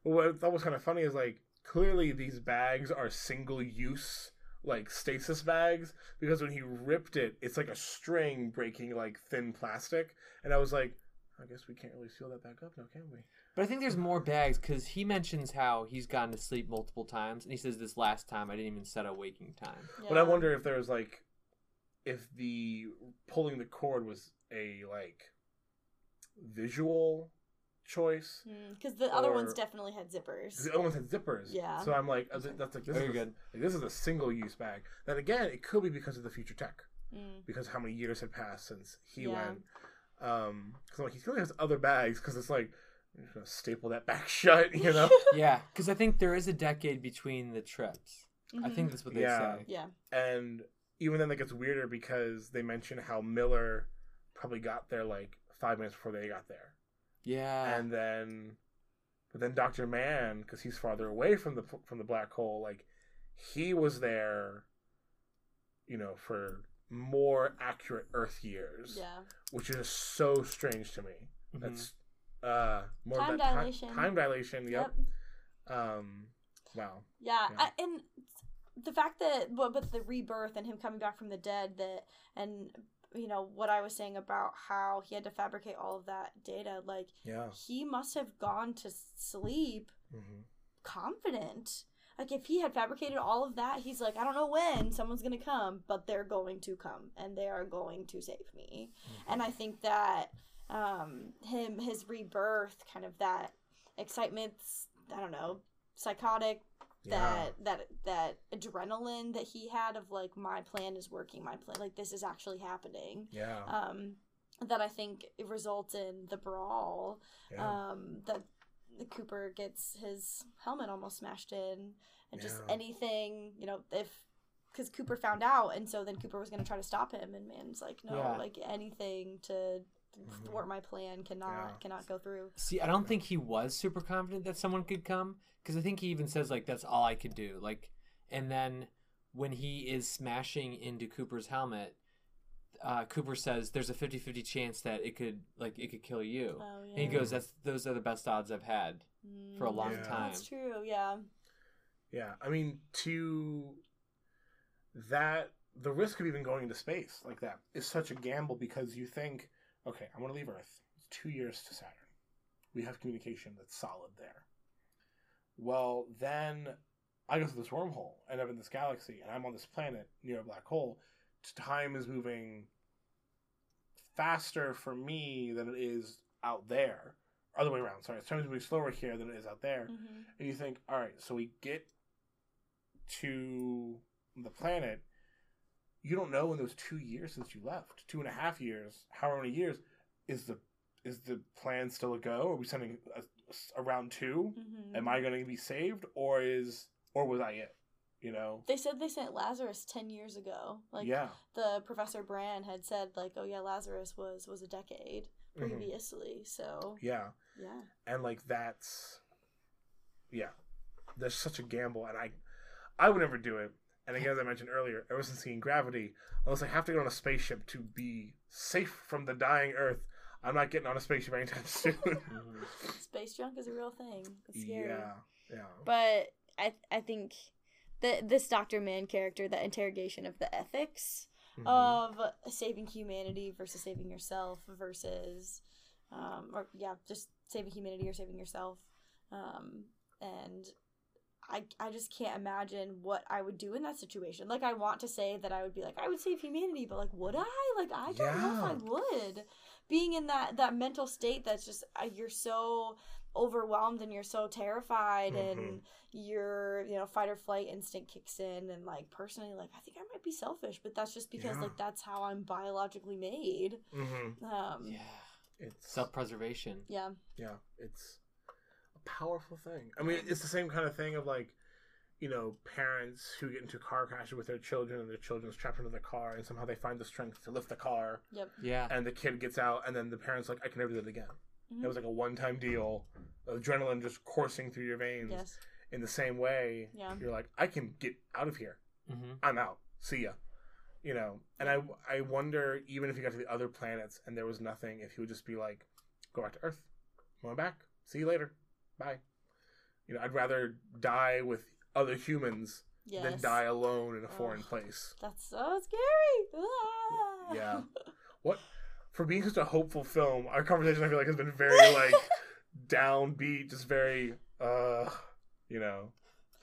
what I thought was kind of funny is like clearly these bags are single use like stasis bags because when he ripped it it's like a string breaking like thin plastic and i was like i guess we can't really seal that back up now can we But I think there's more bags because he mentions how he's gone to sleep multiple times, and he says this last time I didn't even set a waking time. but i wonder if there's like if the pulling the cord was a like visual choice Because the other ones definitely had 'Cause zippers. the other ones had zippers Yeah. so i'm like that's like this Very is a- good. Like, this is a single use bag. Then again, it could be because of the future tech, Mm. because how many years had passed since he Yeah. went. Um, because like he clearly has other bags, because it's like you're just staple that back shut, you know? Yeah, because I think there is a decade between the trips. I Mhm. think that's what they Yeah. say. Yeah. and even then, it gets weirder because they mention how Miller probably got there like five minutes before they got there, Yeah. and then, but then Doctor Mann, because he's farther away from the from the black hole, like he was there, you know, for more accurate Earth years. Yeah. which is so strange to me. Mhm. That's uh more Time of that dilation. Time, time dilation. Yep. Yep. Um. Wow. Yeah, Yeah. I, and the fact that well, but the rebirth and him coming back from the dead that and you know what I was saying about how he had to fabricate all of that data like Yeah. he must have gone to sleep hmm confident. Like if he had fabricated all of that he's like I don't know when someone's going to come but they're going to come and they are going to save me. And I think that um him his rebirth kind of that excitement I don't know psychotic Yeah. that that that adrenaline that he had of like my plan is working my plan like this is actually happening Yeah. um that i think it results in the brawl yeah. um that the cooper gets his helmet almost smashed in and just Yeah. anything you know if because cooper found out and so then cooper was going to try to stop him and Mann's like no Yeah. like anything to. Thwart my plan cannot Yeah. cannot go through See, I don't think he was super confident that someone could come because I think he even says like that's all I could do. Like, and then when he is smashing into Cooper's helmet, uh, Cooper says there's a 50-50 chance that it could like it could kill you. oh yeah And he goes, "That's those are the best odds I've had for a long Yeah. time." that's true yeah yeah. I mean, to that, the risk of even going into space like that is such a gamble because you think, okay, I'm going to leave Earth. It's two years to Saturn. We have communication that's solid there. Well, then I go through this wormhole, and end up in this galaxy, and I'm on this planet near a black hole. Time is moving faster for me than it is out there. Other way around, sorry. It's time is moving slower here than it is out there. hmm And you think, all right, so we get to the planet. You don't know in those two years since you left, two and a half years, however many years, is the is the plan still a go? Are we sending a, a round 2 hmm Am I going to be saved, or is or was I it? You know? They said they sent Lazarus ten years ago. Like yeah. the Professor Brand had said, like, oh yeah, Lazarus was was a decade Mhm. previously. So Yeah. yeah, and like that's yeah there's such a gamble and i i would never do it and again as i mentioned earlier ever since seeing gravity unless i have to get on a spaceship to be safe from the dying earth i'm not getting on a spaceship anytime soon space junk is a real thing. It's scary. yeah yeah But I I think that this Doctor Mann character, the interrogation of the ethics Mhm. Of saving humanity versus saving yourself versus, um, or yeah, just saving humanity or saving yourself. Um, and I, I just can't imagine what I would do in that situation. Like, I want to say that I would be like, I would save humanity, but like, would I? Like, I don't know if I would. Being in that that mental state that's just uh, you're so overwhelmed and you're so terrified and Mhm. your you know fight or flight instinct kicks in and like personally like I think I might be selfish, but that's just because Yeah. like that's how I'm biologically made. Mm-hmm. Um, Yeah. It's Self preservation. yeah. yeah, it's a powerful thing. I mean, it's the same kind of thing of like, you know, parents who get into car crashes with their children and their children's trapped into the car, and somehow they find the strength to lift the car, Yep. Yeah. and the kid gets out, and then the parents like, I can never do that again. Mhm. It was like a one-time deal, adrenaline just coursing through your veins. Yes. In the same way, Yeah. you're like, I can get out of here. hmm I'm out. See ya. You know, and I I wonder even if he got to the other planets and there was nothing, if he would just be like, go back to Earth, I'm going back. See you later. Bye. You know, I'd rather die with other humans Yes. than die alone in a foreign Ugh. place. That's so scary. Ah. Yeah. What for being such a hopeful film, our conversation I feel like has been very like downbeat, just very uh you know.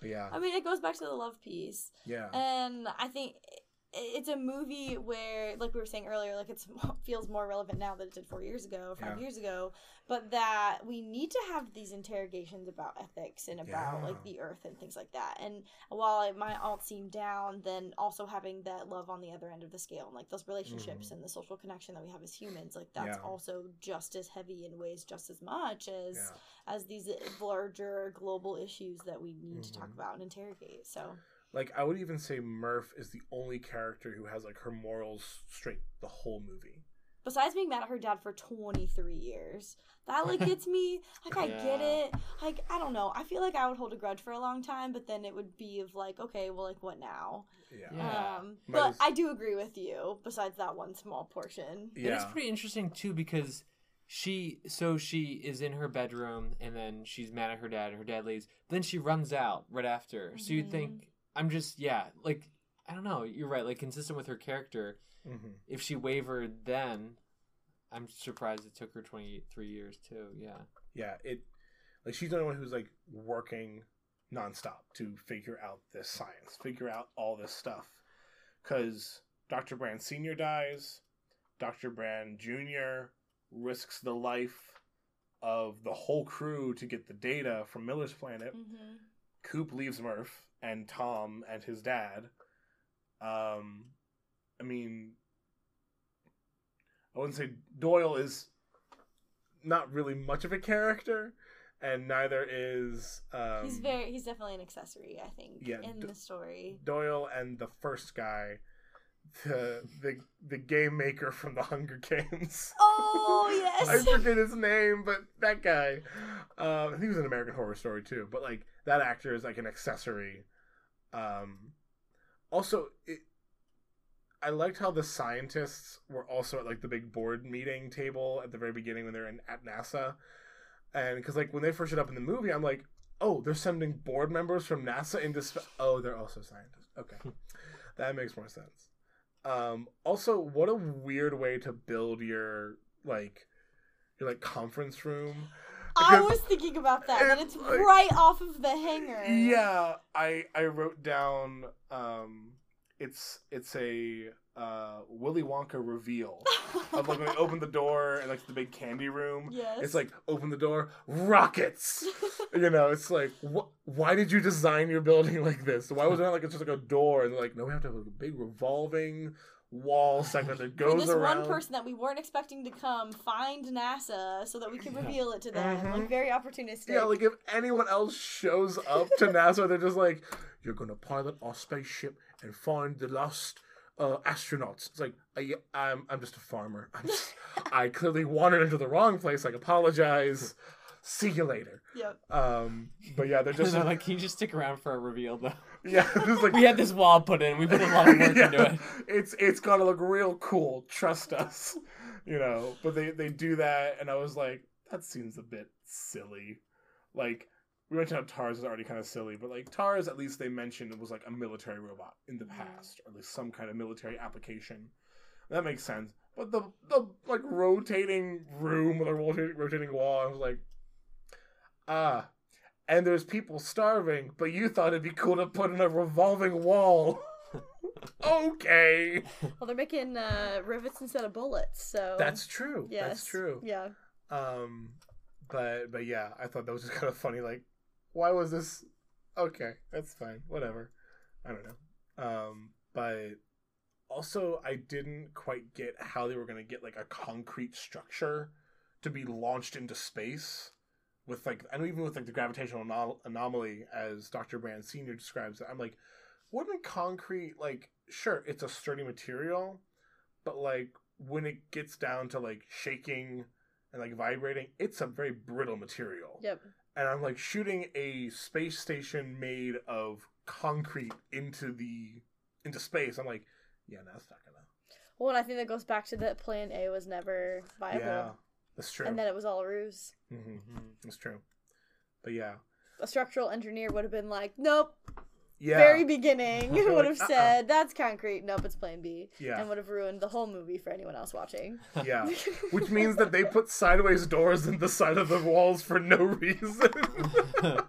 Yeah. I mean, it goes back to the love piece. Yeah. And I think it's a movie where, like we were saying earlier, like it feels more relevant now than it did four years ago, five Yeah. years ago. But that we need to have these interrogations about ethics and about Yeah. like the earth and things like that. And while it might all seem down, then also having that love on the other end of the scale and like those relationships Mhm. and the social connection that we have as humans, like that's Yeah. also just as heavy and weighs just as much as as these larger global issues that we need to talk Mhm. about and interrogate. So. Like I would even say Murph is the only character who has like her morals straight the whole movie. besides being mad at her dad for 23 years that like gets me like i get it like i don't know i feel like i would hold a grudge for a long time but then it would be of like okay well like what now Yeah. Yeah. um but as- i do agree with you besides that one small portion And it's pretty interesting too because she so she is in her bedroom and then she's mad at her dad and her dad leaves. Then she runs out right after. So you'd Mhm. think I'm just yeah, like I don't know, you're right, like consistent with her character. hmm If she wavered then, I'm surprised it took her 23 years too. Yeah. Yeah. It like she's the only one who's like working nonstop to figure out this science, figure out all this stuff. Because Dr. Brand Senior dies, Dr. Brand Junior risks the life of the whole crew to get the data from Miller's planet. mm-hmm. Coop leaves Murph and Tom and his dad. Um, I mean, I wouldn't say Doyle is not really much of a character, and neither is um, he's very he's definitely an accessory i think Yeah, in d- the story Doyle and the first guy, the the the game maker from the Hunger Games. oh yes, I forget his name, but that guy. Um, I think he was an American Horror Story too. But like that actor is like an accessory. Um, also, it, I liked how the scientists were also at like the big board meeting table at the very beginning when they're in at NASA, and because like when they first showed up in the movie, I'm like, oh, they're sending board members from NASA into sp- oh, they're also scientists. Okay, that makes more sense. Um, also, what a weird way to build your like your like conference room. I was thinking about that that it's like- right off of the hanger Yeah, I I wrote down um it's it's a uh Willy Wonka reveal of like when they open the door and like the big candy room. yes It's like open the door, rockets. you know, it's like wh- why did you design your building like this? Why was it not like it's just like a door and they're like no, we have to have like a big revolving wall segment that for goes this around. one person that we weren't expecting to come find NASA so that we can Yeah. reveal it to them. Mhm. Like very opportunistic. Yeah, like if anyone else shows up to NASA, they're just like, "You're gonna pilot our spaceship and find the lost uh, astronauts." It's like, I, I'm I'm just a farmer. I'm just, I clearly wandered into the wrong place. I apologize. See you later. Yep. Um, but yeah, they're Just just like, can you just stick around for a reveal though? yeah, just like We had this wall put in. We put a lot of work Yeah, into it. It's it's gonna look real cool. Trust us. You know, but they they do that, and I was like, that seems a bit silly. Like we mentioned how Tars is already kind of silly, but like Tars, at least they mentioned it was like a military robot in the Mhm. past, or at least some kind of military application. That makes sense. But the the like rotating room with a rotating, rotating wall, I was like, Ah, and there's people starving, but you thought it'd be cool to put in a revolving wall. okay. Well, they're making uh, rivets instead of bullets, so That's true. yes. That's true. Yeah. Um, but but yeah, I thought that was just kind of funny. Like, why was this? Okay, that's fine. Whatever. I don't know. Um, but also I didn't quite get how they were gonna get like a concrete structure to be launched into space with like I know even with like the gravitational anom- anomaly as Dr. Brand Senior describes it. I'm like, wouldn't concrete like sure it's a sturdy material, but like when it gets down to like shaking and like vibrating, it's a very brittle material. Yep. And I'm like shooting a space station made of concrete into the into space. I'm like, yeah, no, that's not gonna. Well, and I think that goes back to that Plan A was never viable, Yeah, that's true. and that it was all a ruse. hmm That's true. But yeah, A structural engineer would have been like, "Nope." yeah, Very beginning would like, have "Uh-uh." said, "That's concrete." Nope, it's Plan B, yeah, and would have ruined the whole movie for anyone else watching. yeah. Which means that they put sideways doors in the side of the walls for no reason.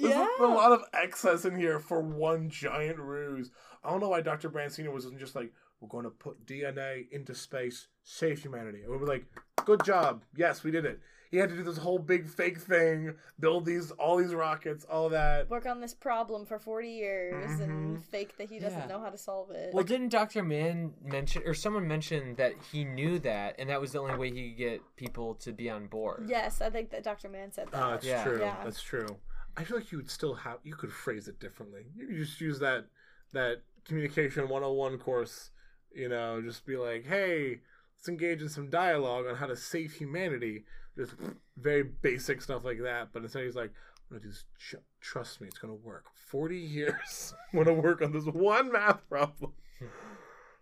There's a- a, lot of excess in here for one giant ruse. I don't know why Dr. Brand Senior wasn't just like, we're going to put DNA into space, save humanity. And we were like, good job. Yes, we did it. He had to do this whole big fake thing, build these all these rockets, all that. Work on this problem for forty years and Mhm. fake that he doesn't Yeah. know how to solve it. Well, didn't Dr. Mann mention, or someone mentioned that he knew that, and that was the only way he could get people to be on board? yes, I think that Dr. Mann said that. Oh, that's Yeah. true. Yeah. That's true. I feel like you would still have you could phrase it differently. You could just use that that communication 101 course, you know, just be like, "Hey, let's engage in some dialogue on how to save humanity." Just very basic stuff like that, but instead he's like, "I'm gonna just ch- trust me, it's gonna work. 40 years, I'm gonna work on this one math problem."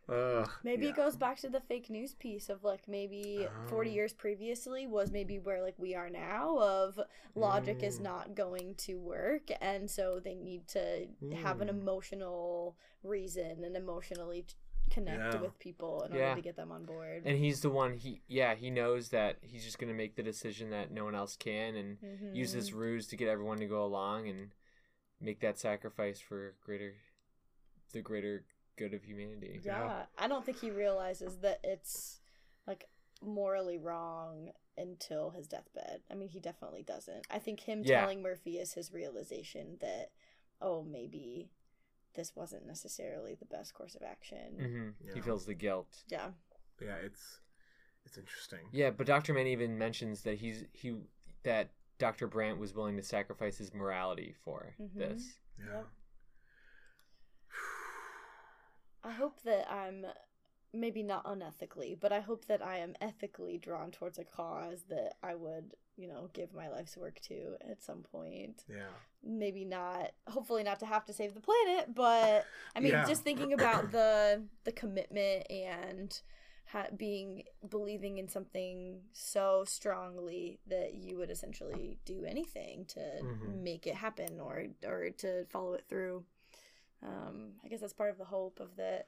Ugh, Maybe yeah. it goes back to the fake news piece of like maybe 40 Oh. years previously was maybe where like we are now of logic is Mm. not going to work and so they need to have an Mm. emotional reason and emotionally t- connect Yeah. with people in Yeah. order to get them on board. And he's the one, he yeah, he knows that he's just going to make the decision that no one else can and mm-hmm. use this ruse to get everyone to go along and make that sacrifice for greater the greater good of humanity. Yeah. Yeah. I don't think he realizes that it's like morally wrong until his deathbed. I mean, he definitely doesn't. I think him Yeah. telling Murphy is his realization that, oh, maybe this wasn't necessarily the best course of action. hmm He feels the guilt. Yeah. yeah, it's it's interesting. Yeah, but Dr. Mann even mentions that he's he that Dr. Brand was willing to sacrifice his morality for Mhm. this. Yeah. Yep. I hope that I'm maybe not unethically, but I hope that I am ethically drawn towards a cause that I would, you know, give my life's work to at some point. Yeah. Maybe not, hopefully not to have to save the planet, but I mean, Yeah. just thinking about the the commitment and ha- being believing in something so strongly that you would essentially do anything to Mhm. make it happen or or to follow it through. Um, I guess that's part of the hope of the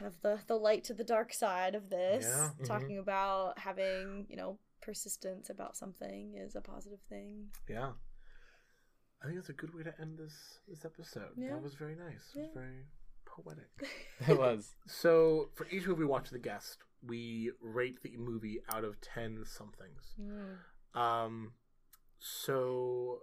kind of the the light to the dark side of this. Yeah. Mhm. Talking about having you know persistence about something is a positive thing. Yeah. I think that's a good way to end this this episode. Yeah. That was very nice. It was Yeah. very poetic. it was. so for each movie we watch the guest, we rate the movie out of ten somethings. Mm. Um so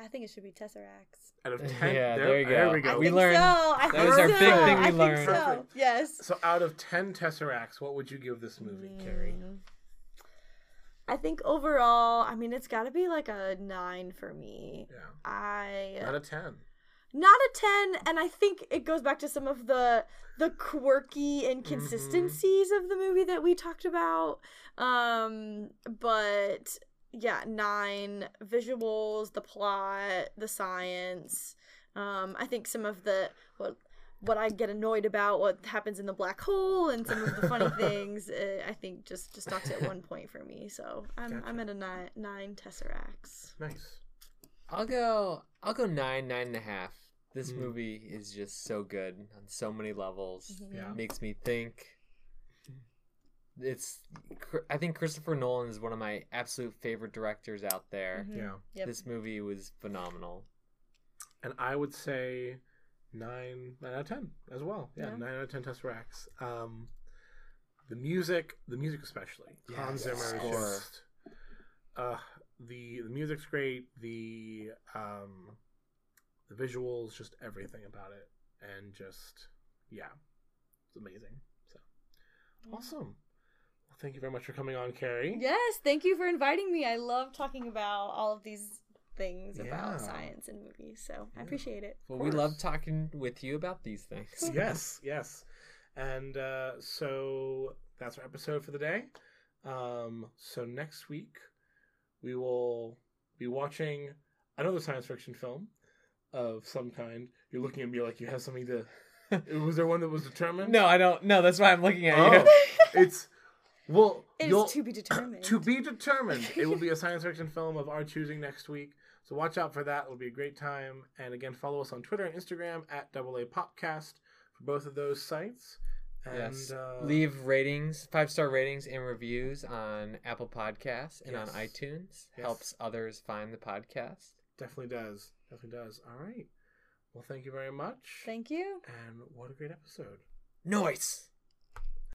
I think it should be tesseracts. out of ten Yeah, there, there you there we go. I We think learned- so. I that think was our big thing we I think learned. so. Yes. So out of ten Tesseracts, what would you give this movie, Carrie? Mm. I think overall, I mean, it's got to be like a nine for me. Yeah. I Out of ten. not a 10 and i think it goes back to some of the the quirky inconsistencies of the movie that we talked about um but yeah nine visuals the plot the science um i think some of the what what i get annoyed about what happens in the black hole and some of the funny things uh, i think just just stops at one point for me so i'm i'm at a nine nine tesseracts Nice. I'll go. I'll go nine, nine and a half. This Mm. movie is just so good on so many levels. Mhm. Yeah. Makes me think. It's I think Christopher Nolan is one of my absolute favorite directors out there. Mhm. Yeah. Yep. This movie was phenomenal. and I would say nine, nine out of ten as well. Yeah, Yeah. nine out of ten Test Tesseracts. Um, the music, the music especially, Hans Yes. Zimmer is just, uh, the the music's great. The um, the visuals, just everything about it, and just yeah, it's amazing. So awesome. Well, thank you very much for coming on, Carrie. Yes, thank you for inviting me. I love talking about all of these things Yeah. about science and movies, so I appreciate it. Well, we love talking with you about these things. yes, yes. And uh, so that's our episode for the day. Um, so next week we will be watching another science fiction film of some kind. You're looking at me like you have something to. Was there one that was determined? No, I don't. No, that's why I'm looking at Oh, you. it's well. It to be determined. to be determined. It will be a science fiction film of our choosing next week. So watch out for that. It'll be a great time. And again, follow us on Twitter and Instagram at Double A Popcast for both of those sites. And yes. uh, Leave ratings, five star ratings and reviews on Apple Podcasts and on iTunes. Yes. Helps others find the podcast. Definitely does. Definitely does. All right. Well, thank you very much. Thank you. and what a great episode. Noise.